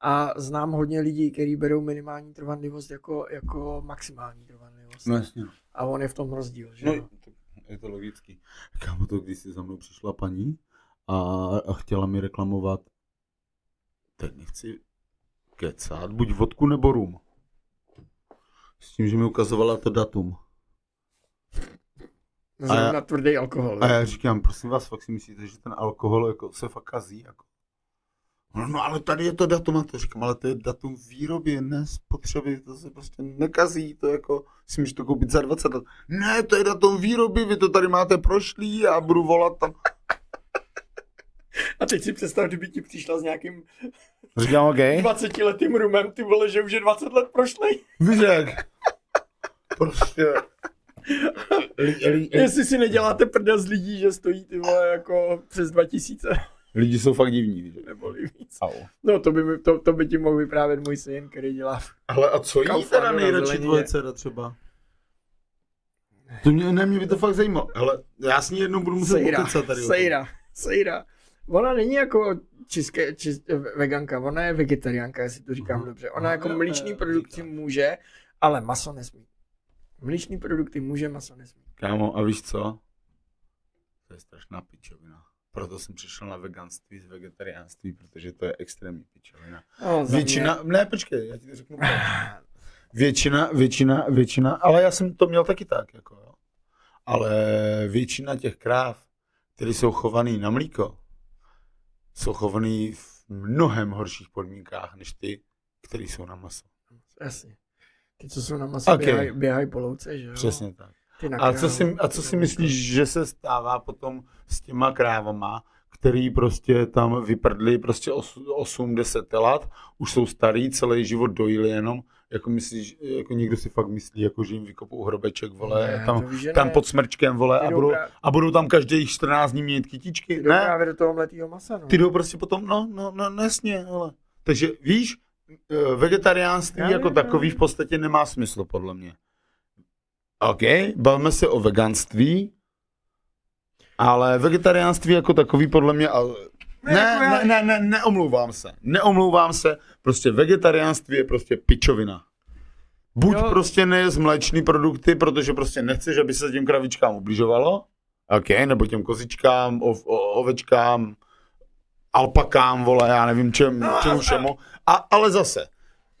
A znám hodně lidí, kteří berou minimální trvanlivost jako, jako maximální trvanlivost. No jasně. A on je v tom rozdíl, že? No, je to logický. Kámo to, když si za mnou přišla paní a, a chtěla mi reklamovat, teď nechci kecat, buď vodku nebo rum. S tím, že mi ukazovala to datum. Zrovna a já- tvrdý alkohol. A já říkám, prosím vás, fakt si myslíte, že ten alkohol jako se fakt kazí? Jako? No, no, ale tady je to datum a to říkám, ale to je datum výroby, ne spotřeby, to se prostě nekazí, to jako si můžeš to koupit za 20 let. Ne, to je datum výroby, vy to tady máte prošlý a budu volat tam. A teď si představ, kdyby ti přišla s nějakým Říkám, OK. 20 letým rumem, ty vole, že už je 20 let prošlej. Víš jak? Prostě. Li, li, Jestli si neděláte prdel z lidí, že stojí ty vole jako přes 2000 lidi jsou fakt divní, víš? nebo víc. Au. No to by, mi, to, to by ti mohl vyprávět můj syn, který dělá Ale a co jí teda na nejradši tvoje dcera třeba? To mě, ne, mě by to fakt zajímalo. Hele, já s ní jednou budu muset Sejra, pokecat tady. sejra, sejra. Ona není jako české, čist, veganka, ona je vegetariánka, jestli to říkám Aha. dobře. Ona jako produkty říkáš. může, ale maso nesmí. Mlíčný produkty může, maso nesmí. Kámo, a víš co? To je strašná pičovina. Proto jsem přišel na veganství z vegetariánství, protože to je extrémní pičovina. No, Většina, mě- ne, počkej, já ti to řeknu. Většina, většina, většina, ale já jsem to měl taky tak, jako jo. Ale většina těch kráv, které jsou chovaný na mlíko, jsou chovaný v mnohem horších podmínkách, než ty, které jsou na maso. Jasně. Ty, co jsou na maso, Ok. běhají, běhají po louce, že jo? Přesně tak. A co, si, a co si myslíš, že se stává potom s těma krávama, který prostě tam vyprdli prostě 8-10 let, už jsou starý, celý život dojili jenom, jako myslíš, jako někdo si fakt myslí, jako že jim vykopou hrobeček, vole, Ne, tam, víš, tam ne. pod smrčkem, vole, Ty a budou, právě- a budou tam každých 14 dní mít kytičky, Ty ne, právě do toho mletýho masa, no. ty jdou prostě potom, no, no, no, nesně, hele. Takže víš, vegetariánství Já jako vím, takový já v podstatě nemá smysl, podle mě. OK, bavme se o veganství, ale vegetariánství jako takový podle mě, ale... Ne, Ne, jako já- ne, ne, ne, neomlouvám se. Neomlouvám se, prostě vegetariánství je prostě pičovina. Buď Jo. prostě nejez mléčný produkty, protože prostě nechceš, aby se těm kravičkám ubližovalo, OK, nebo těm kozičkám, ov, o, ovečkám, alpakám, vole, já nevím čem, No, čemu všemu. A, ale zase,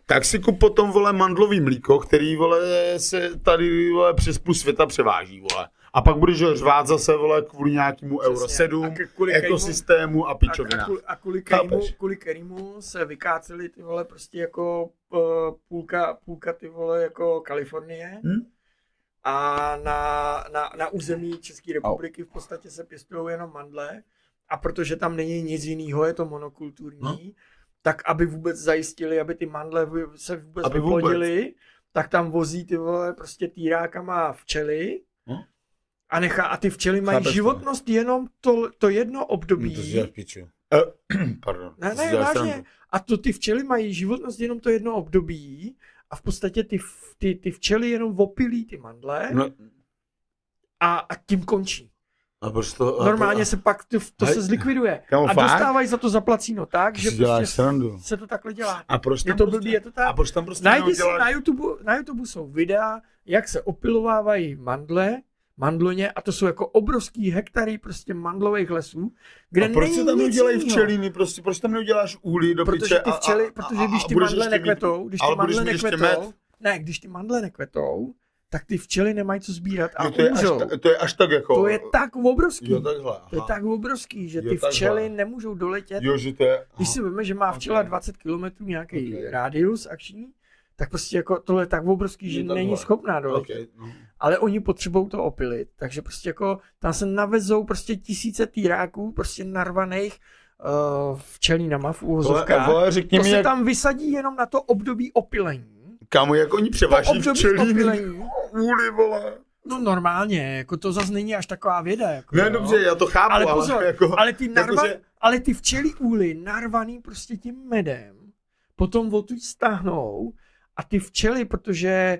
tak si kup potom, vole, mandlový mlíko, který, vole, se tady, vole, přes půl světa převáží, vole. A pak budeš ho řvát zase, vole, kvůli nějakému Euro Přesně. 7, A ke- kvůli kterému- ekosystému a pičovina. kvůli, a kvůli, kterému, kvůli kterému se vykáceli ty vole prostě jako uh, půlka, půlka ty vole jako Kalifornie Hm? a na, na, na území České republiky v podstatě se pěstují jenom mandle a protože tam není nic jiného, je to monokulturní, No. tak aby vůbec zajistili, aby ty mandle se vůbec Aby aby vůbec. vyplodily, tak tam vozí ty vole prostě týrákama včely No. a nechá, a ty včely mají Chápeš to? životnost jenom to, to jedno období. No to. Eh, Pardon. Ne, to ne, vážně. A to ty včely mají životnost jenom to jedno období a v podstatě ty, ty, ty včely jenom opilí ty mandle No, a, a tím končí. A proč to... a Normálně to, se pak to, to Hej, se zlikviduje. Kamo, A fakt? dostávají za to zaplacíno tak, že prostě srandu. se to takhle dělá. A proč Je tam to prostě, blbý, je to tak. A proč tam prostě Najdi si na YouTube, na YouTube jsou videa, jak se opilovávají mandle, mandloně a to jsou jako obrovský hektary prostě mandlových lesů, kde a proč není se tam neudělají včeliny, prostě, proč tam neuděláš úly do Protože piče ty a- včely, a- protože a- když a ty budeš mandle ještě mít- nekvetou, když ty ale budeš mandle nekvetou, ne, když ty mandle nekvetou, tak ty včely nemají co sbírat a Jo, to, je až, ta- to je až tak jako... To je tak obrovský. Jo, takhle. To je tak obrovský, že Jo, ty takhle. včely nemůžou doletět. Jo, že to je... Když si víme, že má včela Ok. 20 km nějaký Ok. rádius akční, tak prostě jako tohle je tak obrovský, že takhle. není schopná doletět. Okay, no. Ale oni potřebují to opilit, takže prostě jako tam se navezou prostě tisíce týráků, prostě narvaných uh, včelínama v Vole, úvozovkách. vole, řekni To mi, se jak, tam vysadí jenom na to období opilení. Kámo, jak oni To převáží opilení. úly, vole. No normálně, jako to zase není až taková věda. Jako, Ne, jo. dobře, já to chápu, ale ale, pozor, jako... ale ty, narva, jakože- ale ty včely úly narvaný prostě tím medem, potom odtud stáhnou a ty včely, protože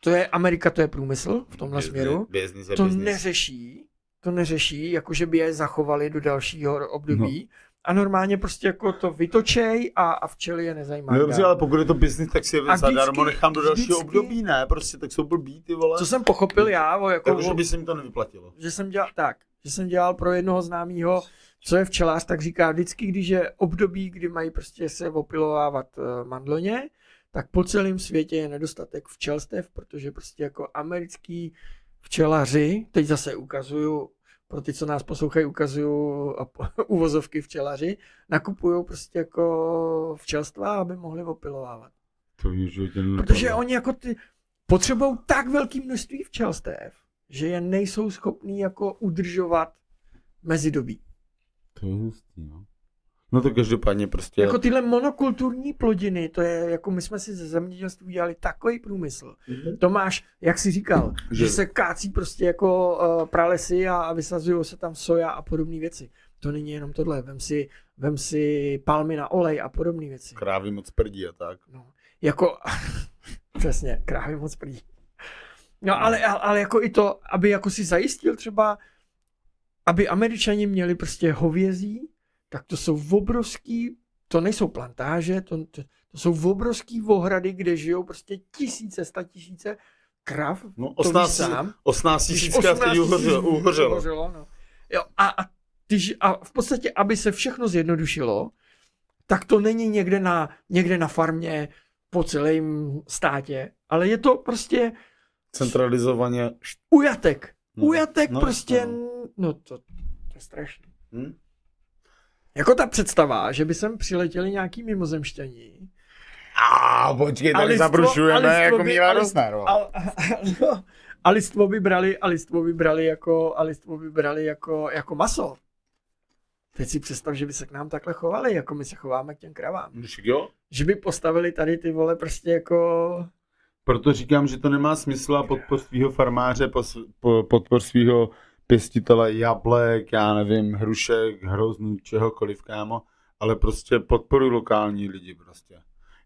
to je Amerika, to je průmysl v tomhle směru, Business to business. neřeší, to neřeší, jakože by je zachovali do dalšího období. No. A normálně prostě jako to vytočej a, a včely je nezajímá. No dobře, ale pokud je to business, tak si je zadarmo nechám do dalšího vždycky- období, ne? Prostě tak jsou blbý, ty vole. Co jsem pochopil já, o, jako, Takže by se jim to nevyplatilo. že jsem dělal tak, že jsem dělal pro jednoho známého, co je včelář, tak říká vždycky, když je období, kdy mají prostě se opilovávat eh, mandloně, tak po celém světě je nedostatek včelstev, protože prostě jako americký včelaři, teď zase ukazuju, pro ty, co nás poslouchají, ukazuju po- uvozovky včelaři, nakupují prostě jako včelstva, aby mohli opilovávat. To životě nenapadlo. Protože oni jako ty potřebují tak velké množství včelstev, že je nejsou schopní jako udržovat mezidobí. To je hustý, no. No to každopádně prostě... Jako tyhle monokulturní plodiny, to je jako my jsme si ze zemědělství dělali takový průmysl. To máš, jak jsi říkal, že, Že- se kácí prostě jako uh, pralesy a, a vysazují se tam soja a podobné věci. To není jenom tohle, vem si, vem si palmy na olej a podobné věci. Krávy moc prdí a tak. No, jako, přesně, krávy moc prdí. No, ale, ale, ale jako i to, aby jako si zajistil třeba, aby američani měli prostě hovězí, tak to jsou obrovský, to nejsou plantáže, to, to, to jsou obrovský ohrady, kde žijou prostě tisíce, sta tisíce krav. No, to víš 18, sám. 18 Když tisícká 18 teď uhořelo. tisíc uhořelo. no. Jo, a, a, ty, a v podstatě, aby se všechno zjednodušilo, tak to není někde na, někde na farmě po celém státě, ale je to prostě Centralizovaně. ujatek. No, Ujatek no, prostě, no. no to, to je strašné. Hm? Jako ta představa, že by sem přiletěli nějaký mimozemšťaní. A počkej, A tady listvo- zabrušujeme a listvo jako by- Rosner. no. A, a, no, a listvo by brali, a listvo by brali jako, a listvo by brali jako, jako maso. Teď si představ, že by se k nám takhle chovali, jako my se chováme k těm kravám. Však jo? Že by postavili tady ty vole prostě jako... Proto říkám, že to nemá smysl a podpor svého farmáře, podpor svého pěstitele jablek, já nevím, hrušek, hroznů, čehokoliv, kámo, ale prostě podporuj lokální lidi prostě.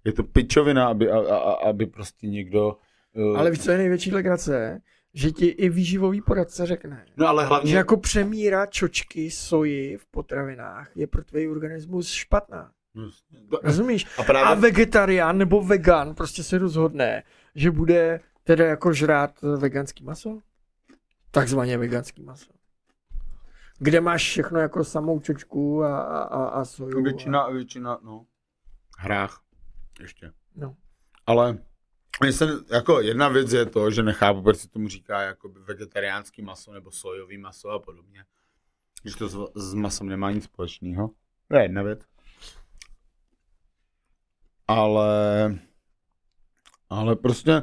Je to pičovina, aby, a, a, a- aby prostě někdo... uh, Ale víš, co je největší legrace? Že ti i výživový poradce řekne, No ale hlavně... že jako přemíra čočky soji v potravinách je pro tvůj organismus špatná. To- Rozumíš? A právě... A vegetarián nebo vegan prostě se rozhodne, že bude teda jako žrát veganský maso? Takzvaně veganský maso. Kde máš všechno jako samou čočku a, a, a, a soju. Většina, většina, no. Hrách. Ještě. No. Ale Myslím, jako jedna věc je to, že nechápu, proč se tomu říká jako vegetariánský maso nebo sojový maso a podobně. Když to s, s masem nemá nic společného. To je jedna věc. Ale, ale prostě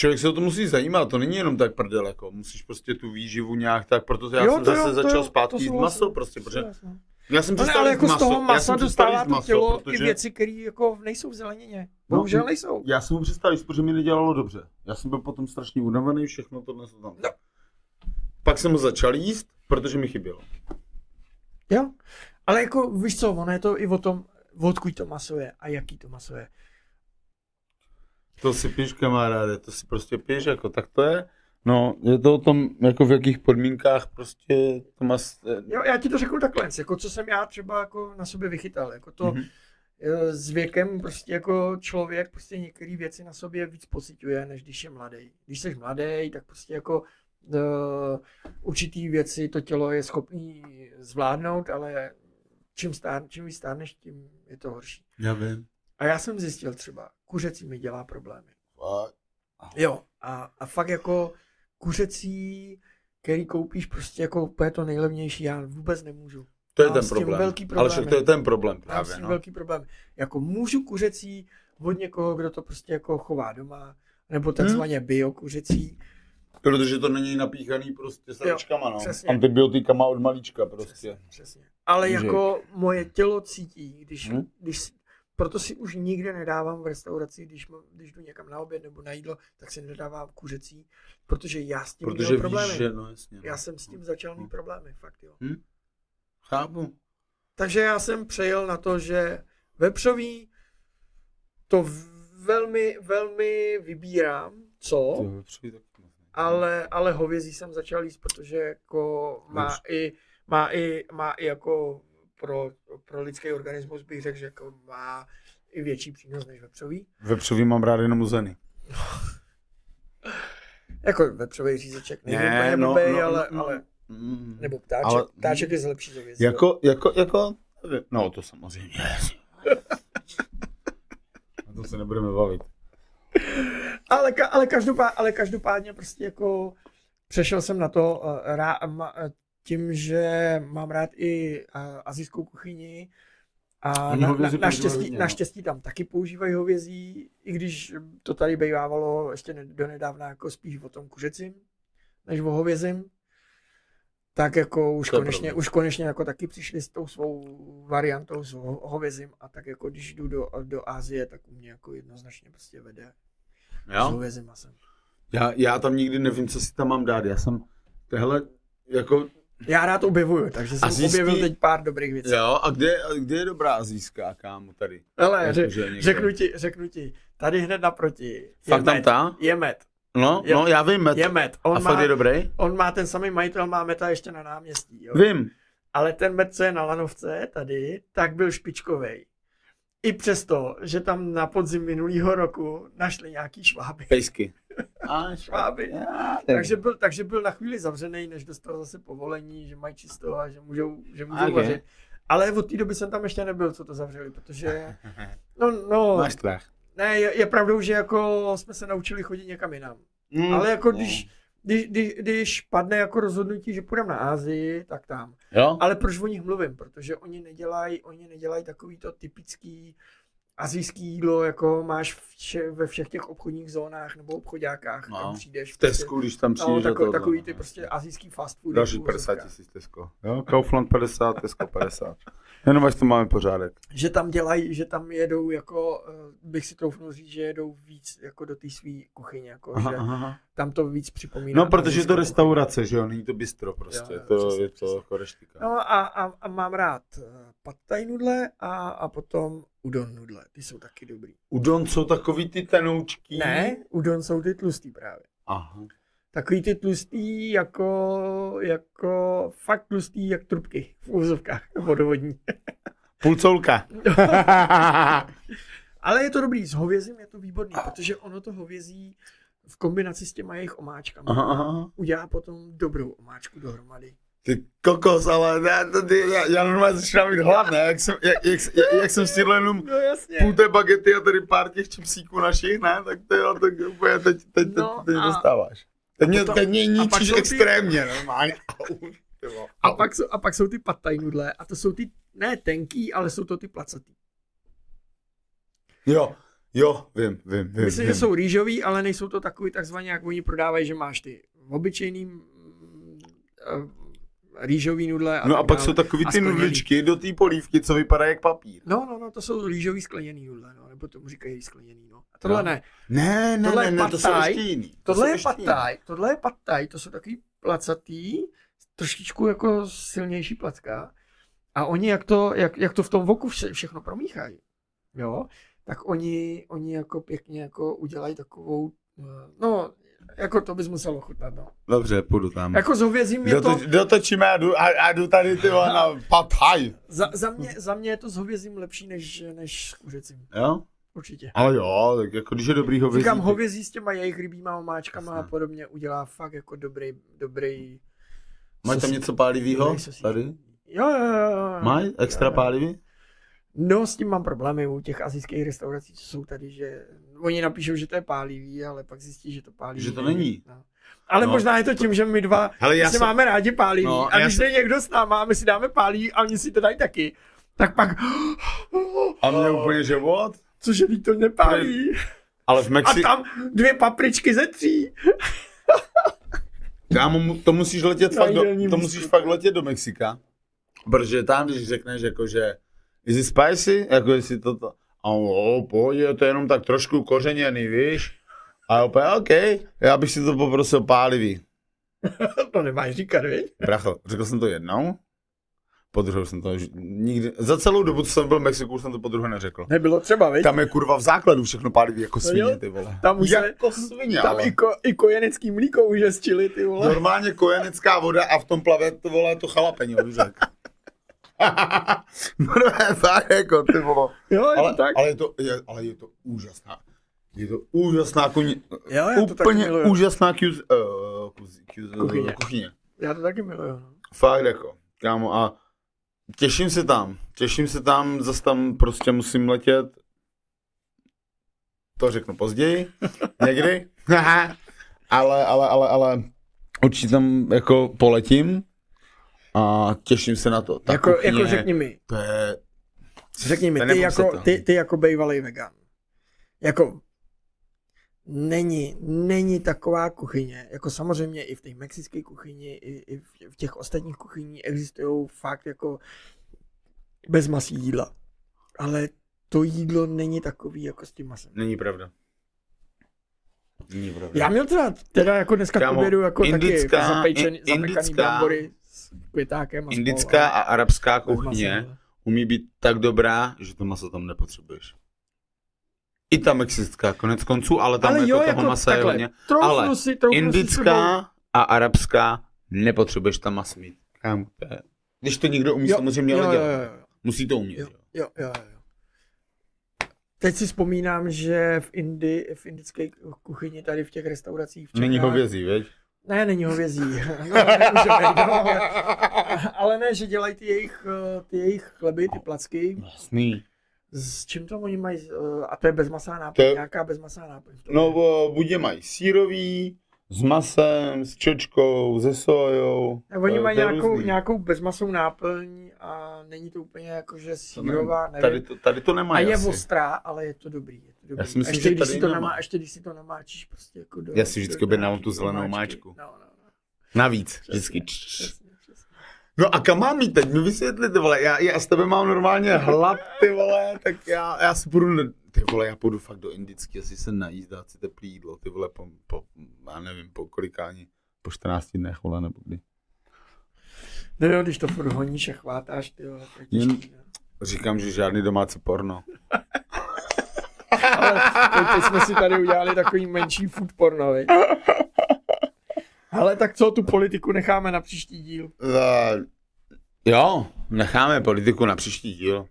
člověk se o to musí zajímat, to není jenom tak prdel, jako musíš prostě tu výživu nějak tak, proto já Jo, jsem to zase jo, to začal jo, zpátky to jíst souhlasím, maso, prostě, protože já jsem přestal ale jíst jako z maso, toho já masa dostává to maso, tělo i protože- věci, které jako nejsou v zelenině. No, Bohužel no, nejsou. Já jsem ho přestal jíst, protože mi nedělalo dobře. Já jsem byl potom strašně unavený, všechno tohle se tam. No. Pak jsem ho začal jíst, protože mi chybělo. Jo, ale jako víš co, ono je to i o tom, odkud to maso je a jaký to maso je. To si píš, kamaráde, to si prostě píš, jako tak to je. No, je to o tom, jako v jakých podmínkách prostě to má... Jo, já ti to řeknu takhle, jako co jsem já třeba jako na sobě vychytal, jako to Mhm. eh, s věkem prostě jako člověk prostě některé věci na sobě víc pociťuje, než když je mladý. Když jsi mladý, tak prostě jako uh, určitý věci to tělo je schopný zvládnout, ale čím, stár, čím víc stárneš, tím je to horší. Já vím. A já jsem zjistil třeba, kuřecí mi dělá problémy. Fakt. Jo, a, a fakt jako kuřecí, který koupíš prostě jako úplně to nejlevnější, já vůbec nemůžu. To je Mám ten problém. velký Ale problémy. však to je ten problém Mám s právě, tím no. velký problém. Jako můžu kuřecí od někoho, kdo to prostě jako chová doma, nebo takzvaně bio kuřecí. Protože to není napíchaný prostě sračkama, no. přesně. Antibiotikama od malíčka prostě. Přesně, přesně. Ale Takže- jako moje tělo cítí, když, Hm? když proto si už nikde nedávám v restauraci, když, mám, když jdu někam na oběd nebo na jídlo, tak si nedávám kuřecí, protože já s tím Protože měl problémy. víš, že no jasně. No. Já jsem s tím začal mít Hm. problémy, fakt jo. Chápu. Takže já jsem přejel na to, že vepřový to velmi, velmi vybírám, co, Ty ale, ale hovězí jsem začal jíst, protože jako má i, má i, má i jako pro, pro lidský organismus bych řekl, že jako má i větší přínos než vepřový. Vepřový mám rád jenom uzeny. Jako vepřový řízeček není úplně no, blbej, no, ale, no, ale, Mm. nebo ptáček, ale- ptáček je z lepší z hovězí. Jako, jako, jako, no to samozřejmě. Na to se nebudeme bavit. Ale, ka- ale, každopádně, ale každopádně prostě jako přešel jsem na to uh, rá, ma, eh, tím, že mám rád i azijskou kuchyni a na, na, naštěstí, no. naštěstí tam taky používají hovězí, i když to tady bývávalo ještě ne- donedávna jako spíš o tom kuřecím, než o hovězím. Tak jako už To konečně, pravda. už konečně jako taky přišli s tou svou variantou s ho- hovězím a tak jako když jdu do, do Asie, tak u mě jako jednoznačně prostě vede s Jo? hovězím masem. Já, já tam nikdy nevím, co si tam mám dát. Já jsem, tehle, jako, Já rád objevuju, takže jsem Asijský- objevil teď pár dobrých věcí. jo, a kde, a kde je dobrá azijská, kámo, tady? Ale Jako, ře, někde. řeknu, ti, řeknu ti, tady hned naproti Fakt je tam med, ta? je med, No, Je- no, já vím, met. je med. A On fakt má, je dobrý? on má ten samý majitel, má meta ještě na náměstí. Jo? Vím. Ale ten med, co je na lanovce tady, tak byl špičkovej. I přesto, že tam na podzim minulého roku našli nějaký šváby. Pejsky. A Šváby. Já, Takže byl, takže byl na chvíli zavřený, než dostal zase povolení, že mají čisto a že můžou, že můžou Ok. vařit. Ale od té doby jsem tam ještě nebyl, co to zavřeli, protože no, no, Máš strach. ne, je, je pravdou, že jako jsme se naučili chodit někam jinam. Mm, Ale jako no. když, když, když, když padne jako rozhodnutí, že půjdeme na Ázii, tak tam. Jo? Ale proč o nich mluvím? Protože oni nedělají, oni nedělají takový to typický azijský jídlo, jako máš vše, ve všech těch obchodních zónách nebo obchodákách, No. kam přijdeš. V Tesku, když tam prostě, přijdeš no, tako, toho, takový no. ty prostě azijský fast food. Další 50 tisíc Tesco. Jo? Kaufland 50, Tesco 50. Jenom až to máme pořádek. Že tam dělají, že tam jedou jako, eh, bych si troufnul říct, že jedou víc jako do té své kuchyně, jako, Aha, že aha, tam to víc připomíná. No, protože je to restaurace, že jo, není to bistro prostě, Jo, jo, to, přesně, je to přesně. jako reštika. No a, a, a mám rád eh, pad thai nudle a, a potom udon nudle, ty jsou taky dobrý. Udon jsou takový ty tenoučký. Ne, udon jsou ty tlustý právě. Aha. Takový ty tlustý jako, jako fakt tlustý jak trubky v úzovkách vodovodní. Půlcoulka. Ale je to dobrý, s hovězím je to výborný, protože ono to hovězí v kombinaci s těma jejich omáčkami aha, aha. udělá potom dobrou omáčku dohromady. Ty kokos, ale to ty, já, já normálně začínám mít hlad, ne? Jak jsem, jak, jak, jak, jak jsem stihl jenom No jasně. půl té bagety a tady pár těch čipsíků našich, ne? Tak to jo, tak úplně teď, teď, teď, No teď a- dostáváš. Teď mě, potom- teď mě ničíš ty- extrémně, normálně. Ty vole. A pak, jsou, a pak jsou ty pataj nudle a to jsou ty, ne tenký, ale jsou to ty placatý. Jo, jo, vím, vím, vím. Myslím, vím. že jsou rýžový, ale nejsou to takový takzvaně, jak oni prodávají, že máš ty obyčejný mm, eh, rýžový nudle. A No a pak dále. jsou takový ty nudličky do té polívky, co vypadají jak papír. No, no, no, to jsou rýžový skleněný nudle, no, nebo tomu říkají skleněný, no. A tohle Jo. ne. Ne, ne, Tohle ne, ne, to jsou pataj. ještě jiný. To Tohle je pataj, tohle je pataj, to jsou takový placatý, trošičku jako silnější placka. A oni, jak to, jak, jak to v tom voku vše, všechno promíchají, jo, tak oni, oni jako pěkně jako udělají takovou, eh, no, jako to bys musel ochutnat, no. Dobře, půjdu tam. Jako s hovězím je to, Dotoč, dotočíme a jdu, a, a jdu tady ty na pataj. za, za, mě, za mě je to s hovězím lepší než, než s kuřecím, Jo? určitě. Ale jo, tak jako když je dobrý hovězí. Říkám, hovězí s těma jejich rybíma omáčkama a podobně udělá fakt jako dobrý, dobrý... Máš tam něco sosík. Tady? Jo, jo, jo. Mají extra pálivý? No, s tím mám problémy u těch azijských restaurací, co jsou tady, že oni napíšou, že to je pálivý, ale pak zjistí, že to pálivý Že to není. No. Ale No. možná je to tím, že my dva Hele, já si jsem- máme rádi pálivý No, a když jsem- jde někdo s náma a my si dáme pálivý a oni si to dají taky, tak pak, A mě úplně život? cože teď to nepálí. Ale v A Mexi... tam dvě papričky ze tří. Kámo, to musíš letět fakt do, to musíš fakt letět do Mexika. Protože tam, když řekneš jako, že is it spicy? Jako jestli to to... A on, o, pohodě, to je jenom tak trošku kořeněný, víš? A já úplně, OK, já bych si to poprosil pálivý. to nemáš říkat, viď? Bracho, řekl jsem to jednou, po druhou jsem to už nikdy, za celou dobu, co jsem byl v Mexiku, jsem to po druhé neřekl. Nebylo třeba, viď? Tam je kurva v základu všechno pálivý jako No svině, jo. ty vole. Tam už se- jako svině, Tam ale. i, ko, i kojenecký mlíko už je z chili, ty vole. Normálně kojenecká voda a v tom plave to vole to chalapeňo, víš jak. no ne, tak jako, ty vole. Jo, je Ale, to tak. ale, je to, je, ale je to úžasná. Je to úžasná kuně, Jo, já to taky miluju. úžasná kuz, uh, kuz, kuz, Kuchyně. kuchyně. Já to taky miluju. No. Fakt jako, kámo, a těším se tam, těším se tam, zase tam prostě musím letět, to řeknu později, někdy, ale, ale, ale, ale určitě tam jako poletím a těším se na to. Ta Jako, kuchyně, jako řekni mi, To je, řekni mi, ty jako, ty, ty jako bejvalej vegan. Jako, není, není taková kuchyně, jako samozřejmě i v té mexické kuchyni, i, i v, v těch ostatních kuchyních existují fakt jako bez masí jídla. Ale to jídlo není takový jako s tím masem. není pravda. Není pravda. Já měl teda, teda jako dneska k Kámo, obědu jako indická- taky zapečený, zapekaný indická- brambory s květákem a Indická a arabská kuchyně umí být tak dobrá, že to maso tam nepotřebuješ. I ta mexická, konec konců, ale tam ale jako jo, toho jako masa je takhle, hodně. troufnu ale si, troufnu si Indická a arabská nepotřebuješ tam maso mít. Je- Když to někdo umí, Jo, samozřejmě jo, dělat. jo, jo. Musí to umět. Jo, Jo. jo, jo, jo. Teď si vzpomínám, že v, Indi, v indické kuchyni tady v těch restauracích v Čechách... Není hovězí, veď? Ne, není hovězí. Ale, ne, že dělají ty jejich, eh, ty jejich chleby, ty placky. Jasný. S čím to oni mají? eh, A to je bezmasá náplň, To nějaká bezmasá náplň. No, buď je mají sírový, s masem, s čočkou, se sojou. Ne, Oni mají nějakou, různý. nějakou bezmasou náplň a není to úplně jako, že sírová, nevím. Tady to, tady to A nemají je asi. ostrá, ale je to dobrý. Dobrý. si myslím, ještě, že když si to nemá. namá, ještě když si to namáčíš prostě jako do... Já si vždycky nějaký tu zelenou máčku. No, no, no. Navíc, vždycky. Přesně, přesně. No a kam mám jít teď? Mi vysvětli, ty vole, já, já s tebe mám normálně hlad, ty vole, tak já, já si půjdu, ty vole, já půjdu fakt do indický, asi se najíst, dát si teplý jídlo, ty vole, po, po já nevím, po kolikání, po 14 dnech, vole, nebo kdy. No jo, když to furt honíš a chvátáš, ty vole, je Jen- no. Říkám, že žádný domácí porno. Ale teď, jsme si tady udělali takový menší food porno, viď? Ale tak co, tu politiku necháme na příští díl. Uh, jo, necháme politiku na příští díl.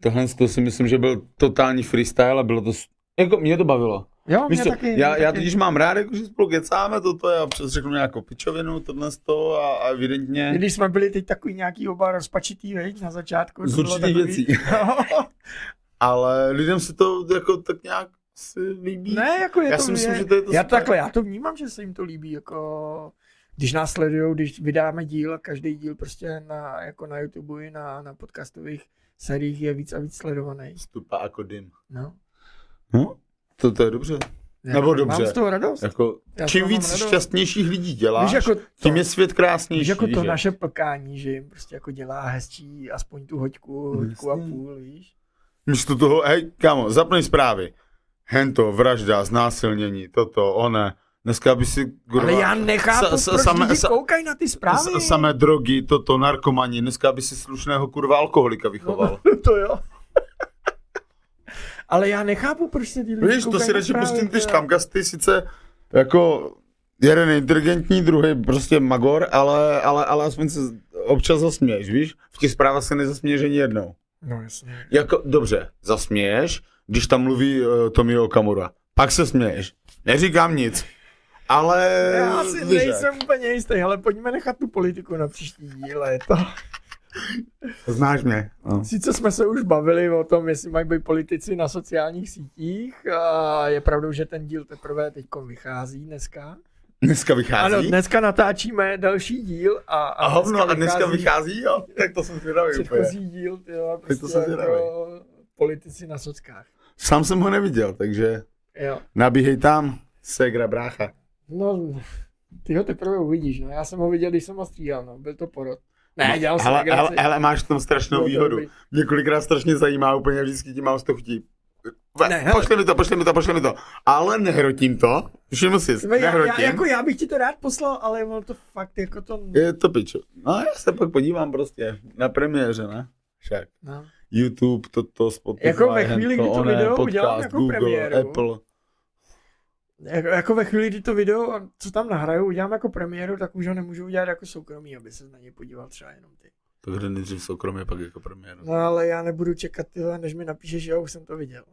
Tohle to si myslím, že byl totální freestyle a bylo to, jako mě to bavilo. Jo, Víš mě co, taky, já, mě já taky. totiž mám rád, jako, že spolu kecáme toto, já přes řeknu nějakou pičovinu, tohle to a, a evidentně Když jsme byli teď takový nějaký oba rozpačitý, veď, na začátku. z určitých věcí. Ale lidem se to jako tak nějak si líbí. ne, jako je já to, si myslím, je, že to je to já super. takhle, já to vnímám, že se jim to líbí, jako když nás sledujou, když vydáme díl a každý díl prostě na, jako na YouTube i na, na podcastových sériích je víc a víc sledovaný. Stupa jako dym. No. No, to, to je dobře. Já Nebo dobře. Mám z toho radost. Jako, Já čím víc radost. šťastnějších lidí děláš, Víš, jako to, tím je svět krásnější. víš, jako to že? naše plkání, že jim prostě jako dělá hezčí aspoň tu hoďku, hoďku a půl, víš. Místo toho, hej, kámo, zapni zprávy. Hento, vražda, znásilnění, toto, one. Dneska by si, kurva, Ale já nechápu, sa- sa- proč samé- lidi sa- koukají na ty zprávy. s- samé drogy, toto, narkomani, dneska by si slušného kurva alkoholika vychoval. No, to jo. Ale já nechápu, proč se ty lidi Víš, to si radši pustím ty štamgasty, sice jako jeden inteligentní, druhý prostě magor, ale, ale, ale aspoň se občas zasměješ, víš? V těch zprávách se nezasměješ ani jednou. No jasně. Jako, dobře, zasměješ, když tam mluví uh, Tomio Okamura. Pak se směješ. Neříkám nic. Ale... Já si jak. nejsem úplně jistý, ale pojďme nechat tu politiku na příští díle. Je To. Znáš mě. No. Sice jsme se už bavili o tom, jestli mají být politici na sociálních sítích a je pravdou, že ten díl teprve teď vychází dneska. Dneska vychází. Ano, dneska natáčíme další díl a, A hovno, a dneska vychází, jo? Tak to jsem zvědavý úplně. Předchozí díl, jo, Tak to prostě jsem zvědavý. jako politici na sockách. Sám jsem ho neviděl, takže Jo. nabíhej tam, segra brácha. No, ty ho teprve uvidíš, no. Já jsem ho viděl, když jsem ho stříhal, no. Byl to porod. Ne, dělal jsem ale, legraci. ale, ale, máš v tom strašnou výhodu. Mě kolikrát strašně zajímá, úplně vždycky ti mám z toho chtít. Ne, Ne, hele. pošli mi to, pošli mi to, pošli mi to. Ale nehrotím to. Všiml jsi, Já, já, nehrotím. jako já bych ti to rád poslal, ale ono to fakt jako to... Je to pičo. No já se pak podívám prostě na premiéře, ne? Však. No. YouTube, toto, Spotify, Jako ve chvíli, hento, kdy to video podcast, udělám jako Google, premiéru. Apple. Jako, jako, ve chvíli, kdy to video, co tam nahraju, udělám jako premiéru, tak už ho nemůžu udělat jako soukromý, aby se na něj podíval třeba jenom ty. To kde nejdřív soukromě, pak jako premiéru. No ale já nebudu čekat, tyhle, než mi napíšeš, že já už jsem to viděl.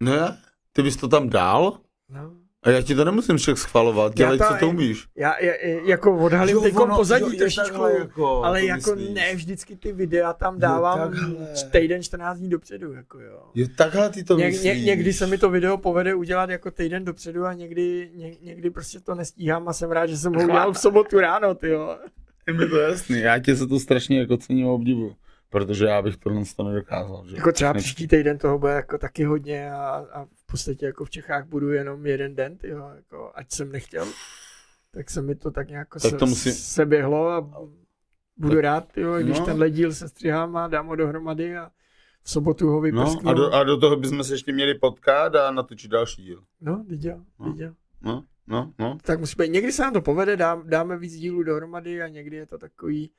Ne? Ty bys to tam dal? No. A já ti to nemusím však schvalovat, dělej, Já co to- umíš. Já, já, jako odhalím teď pozadí trošičku, jako, ale jako myslíš. ne vždycky ty videa tam dávám takhle. týden, 14 dní dopředu, jako jo. Jo, takhle ty to Ně, myslíš. ně, někdy se mi to video povede udělat jako týden dopředu a někdy, ně, někdy prostě to nestíhám a jsem rád, že jsem ho udělal v sobotu ráno, ty jo. Je mi to jasný, já tě se to strašně jako cením a obdivu. Protože já bych tohle to nedokázal. Že? Jako třeba příští týden toho bude jako taky hodně a, a v podstatě jako v Čechách budu jenom jeden den, ty jo, jako ať jsem nechtěl, tak se mi to tak nějak Tak se, to musí- se běhlo a budu rád, ty jo, když No. tenhle díl se střihám a dám ho dohromady a v sobotu ho No, vyprsknu. a do, a do toho bychom se ještě měli potkat a natočit další díl. No, viděl, No. viděl. No, no, no. Tak musí být. Někdy se nám to povede, dám, dáme víc dílů dohromady a někdy je to takový,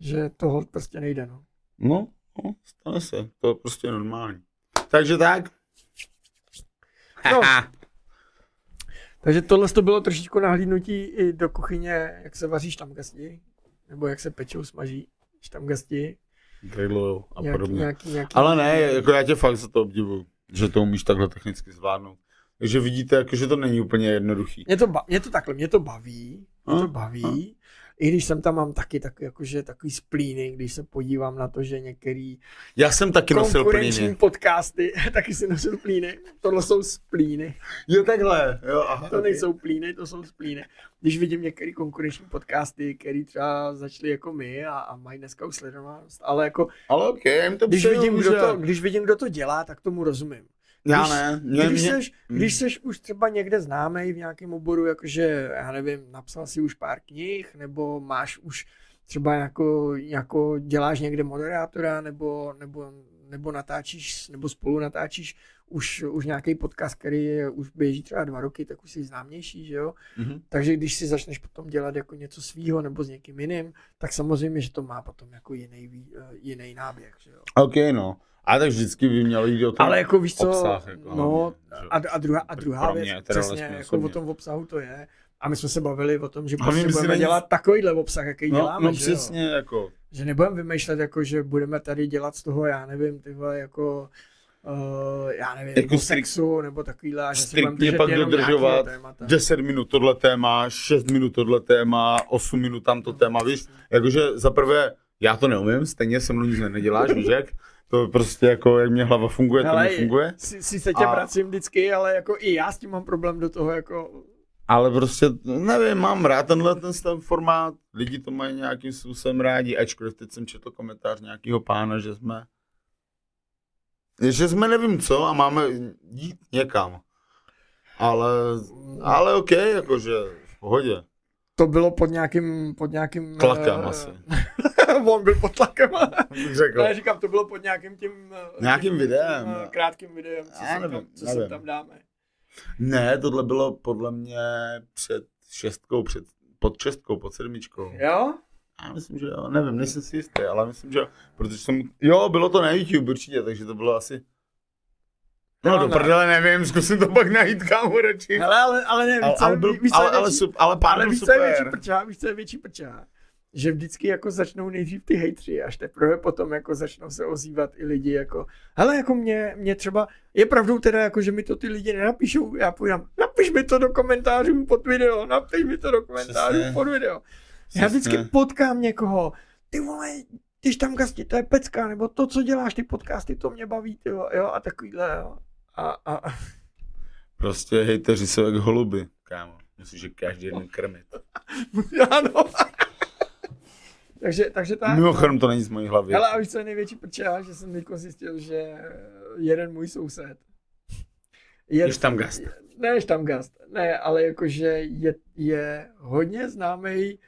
že toho prostě nejde, no. No, no, stane se. To je prostě normální. Takže tak. No. Takže tohle to bylo trošičku nahlídnutí i do kuchyně, jak se vaří štamgasti, nebo jak se pečou, smaží štamgasti. Grillujou a nějaký, podobně. nějaký, nějaký, Ale ne, jako já tě fakt za to obdivuju, že to umíš takhle technicky zvládnout. Takže vidíte, jako, že to není úplně jednoduchý. Mě to, ba- mě to takhle, mě to baví, mě to A? I když jsem tam mám taky takový, jakože takový splíny, když se podívám na to, že některý Já jsem taky nosil plíny. podcasty, taky si nosil plíny. Tohle jsou splíny. Jo, takhle. Jo, aha, To okay. nejsou plíny, to jsou splíny. Když vidím některé konkurenční podcasty, které třeba začaly jako my a, a mají dneska už sledovanost, ale jako Ale ok, já jim to když vidím, kdo to, když vidím, kdo to dělá, tak tomu rozumím. Já když- ne. Mě, Když mě, seš, když seš už třeba někde známý v nějakém oboru, jakože, já nevím, napsal si už pár knih, nebo máš už třeba jako, jako děláš někde moderátora, nebo, nebo, nebo natáčíš, nebo spolu natáčíš už, už nějaký podcast, který je, už běží třeba dva roky, tak už jsi známější, že jo? Mhm. Takže když si začneš potom dělat jako něco svýho nebo s někým jiným, tak samozřejmě, že to má potom jako jiný, eh, jiný náběh, že jo? OK, no. A tak vždycky by mělo jít o tom Ale jako víš co, obsah, jako no a, a, druhá, a druhá věc, mě, přesně, vlastně jako o tom obsahu to je. A my jsme se bavili o tom, že Hlavně prostě není- dělat takovýhle obsah, jaký No, děláme, no že, jo? přesně, jako. že nebudeme vymýšlet, jako, že budeme tady dělat z toho, já nevím, ty vole, jako uh, já nevím, Jako jako strikt- sexu, nebo takovýhle, striktně pak dodržovat nějakého témata. 10 minut tohle téma, 6 minut tohle téma, 8 minut tamto téma, víš, jakože za prvé, já to neumím, stejně se mnou nic neděláš, víš jak, to prostě jako, jak mě hlava funguje, to Hele, nefunguje, Si, si se tě A- vracím vždycky, ale jako i já s tím mám problém do toho, jako ale prostě, nevím, mám rád tenhle ten ten formát, lidi to mají nějakým způsobem rádi, ačkoliv teď jsem četl komentář nějakého pána, že jsme, že jsme nevím co a máme jít někam, ale, ale ok, jakože v pohodě. To bylo pod nějakým, pod nějakým... Tlakem eh, asi. On byl pod tlakem. Řekl. ne, říkám, to bylo pod nějakým tím... eh, Nějakým tím, videem, Tím, eh, krátkým videem, co, Já nevím, tam, co nevím. sem tam dáme. Ne, tohle bylo podle mě před šestkou, před, pod šestkou, pod sedmičkou. Jo? Já myslím, že jo, nevím, nejsem si jistý, ale myslím, že jo, protože jsem, jo, bylo to na YouTube určitě, takže to bylo asi, no, No, do no. prdele nevím, zkusím to pak najít, kámo, radši. Hele, ale, ale ne, ale, co, ale, víš, co je ale, ale, větší- sup, ale ale víš, co je větší super. prča, víš, co je větší prča? Že vždycky jako začnou nejdřív ty hejtři, až teprve potom jako začnou se ozývat i lidi jako, hele, jako mě, mě třeba, je pravdou teda jako, že mi to ty lidi nenapíšou, já půjdám, napiš mi to do komentářů pod video, napiš mi to do komentářů Přesně. pod video. Já vždycky Přesně. potkám někoho, ty vole, když tam gasti, to je pecka, nebo to, co děláš, ty podcasty, to mě baví, ty jo, jo a takovýhle, jo. A, a, Prostě hejteři jsou jak holuby, kámo, musíš je každý jeden krmit. ano. takže, takže tak. Mimochodem to není z mojí hlavy. Hele, a víš, co je největší prča, že jsem teď zjistil, že jeden můj soused je, Je Štamgast. Ne, štamgast, ne, ale jakože je, je hodně známý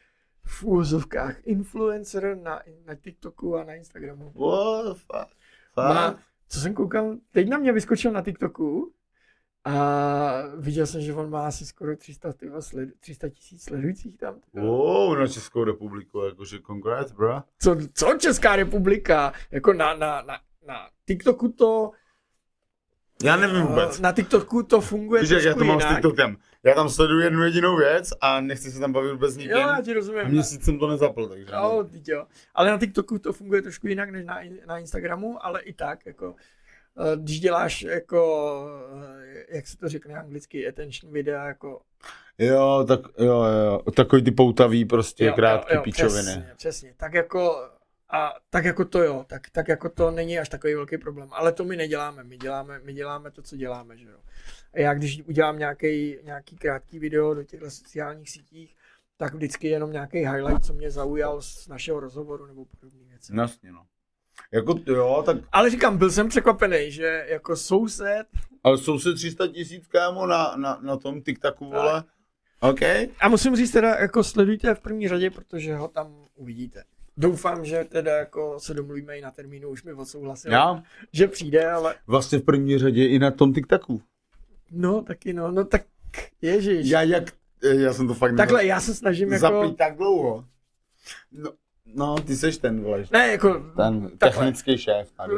v úvozovkách influencer na, na TikToku a na Instagramu. What, fuck, Má. Co jsem koukal, teď na mě vyskočil na TikToku a viděl jsem, že on má asi skoro 300 tyva sled, 300 tisíc sledujících tam. Wow, na Českou republiku, jakože congrats, bro. Co, co Česká republika? Jako na, na, na, na TikToku to Já nevím vůbec. Na TikToku to funguje Víš, jak já to mám s jinak. TikTokem. Já tam sleduju jednu jedinou věc a nechci se tam bavit vůbec nikým. Jo, já ti A rozumím. měsíc jsem to nezapl, takže. Jo, teď jo. Ale na TikToku to funguje trošku jinak než na, na Instagramu, ale i tak, jako eh, když děláš jako, eh, jak se to řekne anglicky, attention videa, jako Jo, tak jo, jo, takový ty poutavý prostě jo, krátký jo, jo, pičoviny. Přesně, přesně, tak jako a tak jako to jo, tak, tak jako to není až takový velký problém, ale to my neděláme, my děláme, my děláme to, co děláme, že jo. A já když udělám nějaký, nějaký krátký video do těchto sociálních sítích, tak vždycky jenom nějaký highlight, co mě zaujal z našeho rozhovoru nebo podobné věci. No, Jasně, no. Jako, jo, tak, Ale říkám, byl jsem překvapený, že jako soused, ale jsou se 300 tisíc, kámo, na, na, na tom TikToku, vole. OK. a musím říct teda, jako sledujte v první řadě, protože ho tam uvidíte. Doufám, že teda jako se domluvíme i na termínu, už mi odsouhlasil, Já že přijde, ale vlastně v první řadě i na tom TikToku. No taky no, no tak ježiš. Já jak, já jsem to fakt Takhle, já se snažím jako... zapít tak dlouho. No, no, ty seš ten, vole, Ne, jako... ten takhle. technický šéf tady.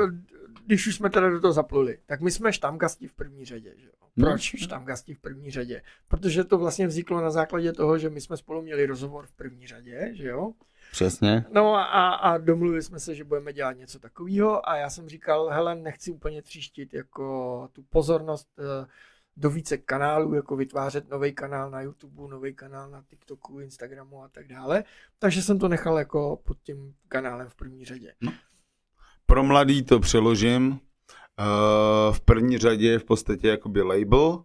Když už jsme teda do toho zapluli, tak my jsme štamgasti v první řadě, že jo? No. Proč štamgasti v první řadě? Protože to vlastně vzniklo na základě toho, že my jsme spolu měli rozhovor v první řadě, že jo? Přesně. No a, a, domluvili jsme se, že budeme dělat něco takového a já jsem říkal, hele, nechci úplně tříštit jako tu pozornost eh, do více kanálů, jako vytvářet nový kanál na YouTube, nový kanál na TikToku, Instagramu a tak dále. Takže jsem to nechal jako pod tím kanálem v první řadě. Pro mladý to přeložím. Uh, v první řadě je v podstatě jakoby label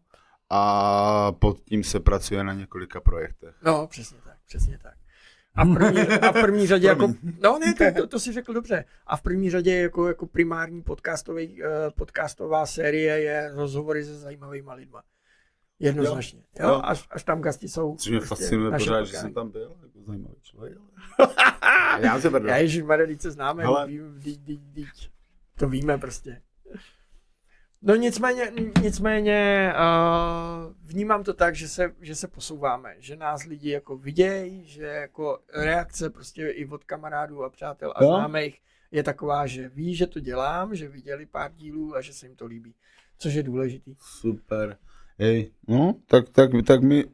a pod tím se pracuje na několika projektech. No, přesně tak, přesně tak. A v první, a v první řadě jako, no ne, to, to, to si řekl dobře. A v první řadě jako, jako primární podcastový, uh, podcastová série je rozhovory se zajímavýma lidma. Jednoznačně. Jo, Jo. jo. Až, až tam gasti jsou. Což mě prostě fascinuje pořád, že potkání. jsem tam byl, jako zajímavý člověk. Já se Já Ježíš se známe, Hele. vím, dí, dí, dí, to víme prostě. No nicméně, nicméně uh, vnímám to tak, že se, že se posouváme, že nás lidi jako vidějí, že jako reakce prostě i od kamarádů a přátel a Jo. známých je taková, že ví, že to dělám, že viděli pár dílů a že se jim to líbí, což je důležitý. Super. Hej, no, tak, tak, tak mi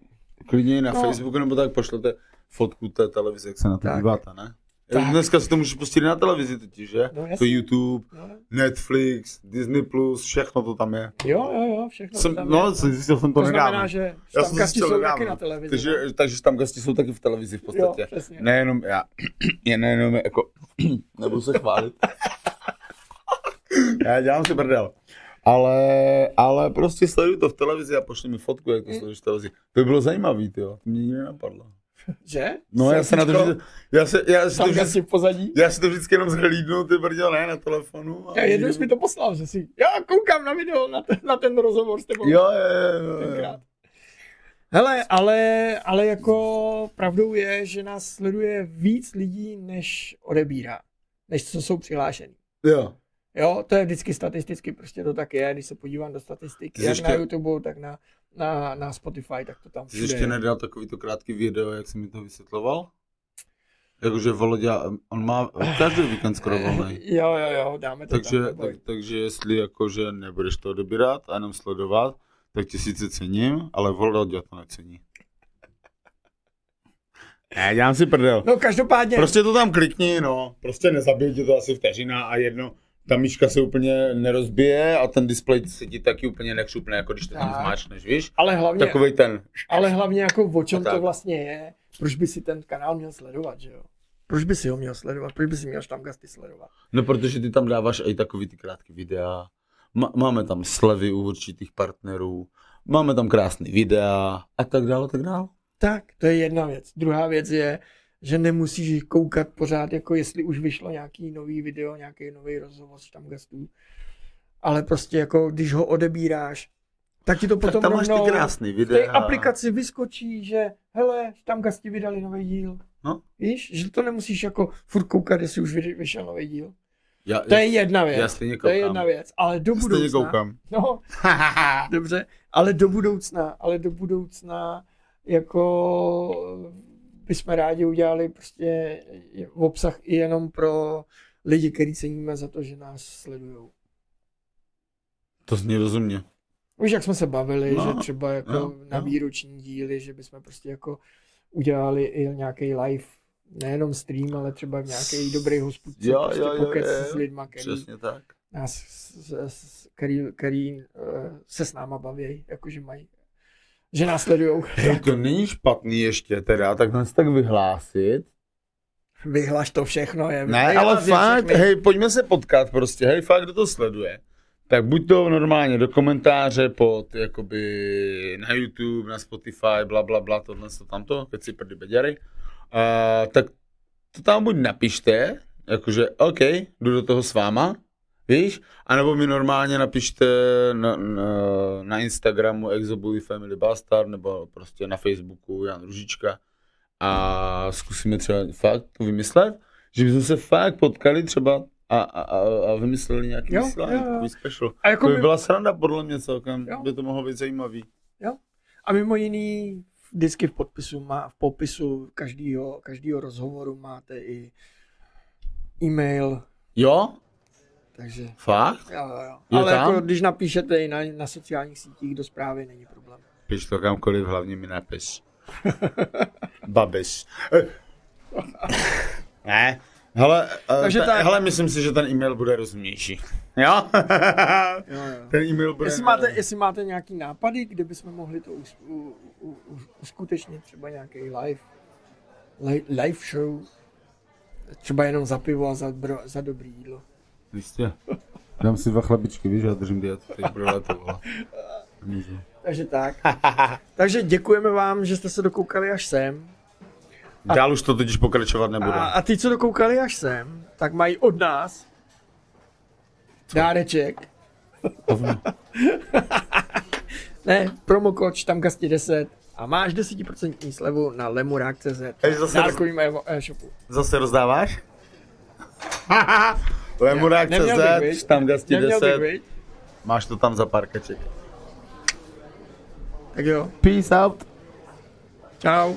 klidně na No. Facebooku nebo tak pošlete fotku té televize, jak se na to Tak. díváte, ne? Tak. Dneska si to můžeš pustit na televizi totiž, že? No, to. YouTube, No, Netflix, Disney+, Plus, všechno to tam je. jo, jo, jo, všechno Jsem, tam no, je. zjistil jsem to, to znamená, nedávno. že Já tam jsem jsou nedávno. taky na televizi. Takže, no. takže tam gasti jsou taky v televizi v podstatě. Jo, přesně. Nejenom já. Je nejenom jako, nebudu se chválit. já dělám si brdel. Ale, ale prostě sleduju to v televizi a pošli mi fotku, jak to sleduješ v televizi. To by bylo zajímavý, jo. To mě nikdy nenapadlo. Že? No já se na to Selfiečko, vždy, já, se, já, si to Tam vždy, kasti v pozadí. já si to vždycky jenom zhlídnu, ty brděl, ne, na telefonu. a- Já jednou jsi mi to poslal, že si, já koukám na video, na ten, na ten rozhovor s tebou. Jo, jo, jo, tenkrát. Hele, ale, ale jako pravdou je, že nás sleduje víc lidí, než odebírá. Než co jsou přihlášení. jo. Jo, to je vždycky statisticky, prostě to tak je, když se podívám do statistik, Ty jsi jak ještě- na YouTube, tak na, na, na Spotify, tak to tam Ty jsi všude ještě je. nedal takový to krátký video, jak jsi mi to vysvětloval? Jakože Volodya, on má každý víkend skoro volný. Jo, jo, jo, dáme to Takže, tam. tak, takže jestli jakože nebudeš to odebírat a jenom sledovat, tak tě sice cením, ale Volodya to necení. Ne, dělám si prdel. No každopádně, Prostě to tam klikni, no. Prostě nezabije tě to asi vteřina a jedno. Ta myška se úplně nerozbije a ten displej se ti taky úplně nekřupne, jako když to tam Tak. zmáčneš, víš? ale hlavně, Takovej ten. ale hlavně jako o čem to vlastně je, proč by si ten kanál měl sledovat, že jo? Proč by si ho měl sledovat, proč by si měl Štamgasty sledovat? No, protože ty tam dáváš i takový ty krátké videa. M- máme tam slevy u určitých partnerů, máme tam krásný videa a tak dále, tak dále. Tak, to je jedna věc. Druhá věc je, že nemusíš koukat pořád, jako jestli už vyšlo nějaký nový video, nějaký nový rozhovor s tam gastů. Ale prostě jako, když ho odebíráš, tak ti to potom tak tam máš ty krásný v videa. té aplikaci vyskočí, že hele, tam gasti vydali nový díl. No. Víš, že to nemusíš jako furt koukat, jestli už vy- vyšel nový díl. Já, To je jedna věc. já stejně to je koukám. jedna věc. Ale do Stejně budoucna. koukám. No, Dobře, ale do budoucna, ale do budoucna jako bychom rádi udělali prostě obsah i jenom pro lidi, který ceníme za to, že nás sledují. To zní rozumně. Víš, jak jsme se bavili, No, že třeba jako no, na no. výroční díly, že bychom prostě jako udělali i nějaký live, nejenom stream, ale třeba nějaký dobrý hospudce, Jo, prostě jo, jo, pokec jo, jo. s lidma, který, Přesně tak. nás, s- s- který, který eh, se s náma baví, jakože mají, že nás sledujou. Hej, to není špatný ještě teda, tak nás tak vyhlásit. Vyhlaš to všechno. Je, Ne, ale fakt, všechny. hej, pojďme se potkat prostě, hej, fakt, kdo to sleduje. Tak buď to normálně do komentáře pod, jakoby, na YouTube, na Spotify, bla, bla, bla, tohle, to tamto, keď si prdy beďary. Uh, tak to tam buď napište, jakože, OK, jdu do toho s váma, víš, anebo mi normálně napište na, na, na Instagramu Exobully Family Bastard, nebo prostě na Facebooku Jan Ružička a zkusíme třeba fakt to vymyslet, že bychom se fakt potkali třeba a, a, a, a vymysleli nějaký Jo, vysílání, jo, jo. takový special. A, jako To by my, byla sranda podle mě celkem, Jo. by to mohlo být zajímavý. a mimo jiný, vždycky v podpisu má, v popisu každého, každého rozhovoru máte i e-mail, Jo? Takže Fakt? jo, jo, Ale tam? jako, když napíšete i na, na sociálních sítích do zprávy, není problém. Piš to kamkoliv, hlavně mi napiš. Babiš. ne, hele, Takže Takže ta, tak- hele, myslím si, že ten e-mail bude rozumnější. Jo? Jo, jo. ten e-mail bude... Jestli máte, jestli máte nějaký nápady, kde bychom mohli to us, u, u, u, uskutečnit, třeba nějaký live, live, live show, třeba jenom za pivo a za, bro, za dobrý jídlo. Jistě. Dám si dva chlabičky, víš, já držím bude to. Takže tak. Takže děkujeme vám, že jste se dokoukali až sem. Dál už to totiž pokračovat nebude. A, a ty, co dokoukali až sem, tak mají od nás dáreček. ne, promokód Štamgasti 10 a máš 10% slevu na lemurák.cz zase roz- e-shopu. Zase rozdáváš? Lemurák CZ, tam gasti Neměl bych, 10, viď? máš to tam za pár kaček. Tak jo, Peace out. čau.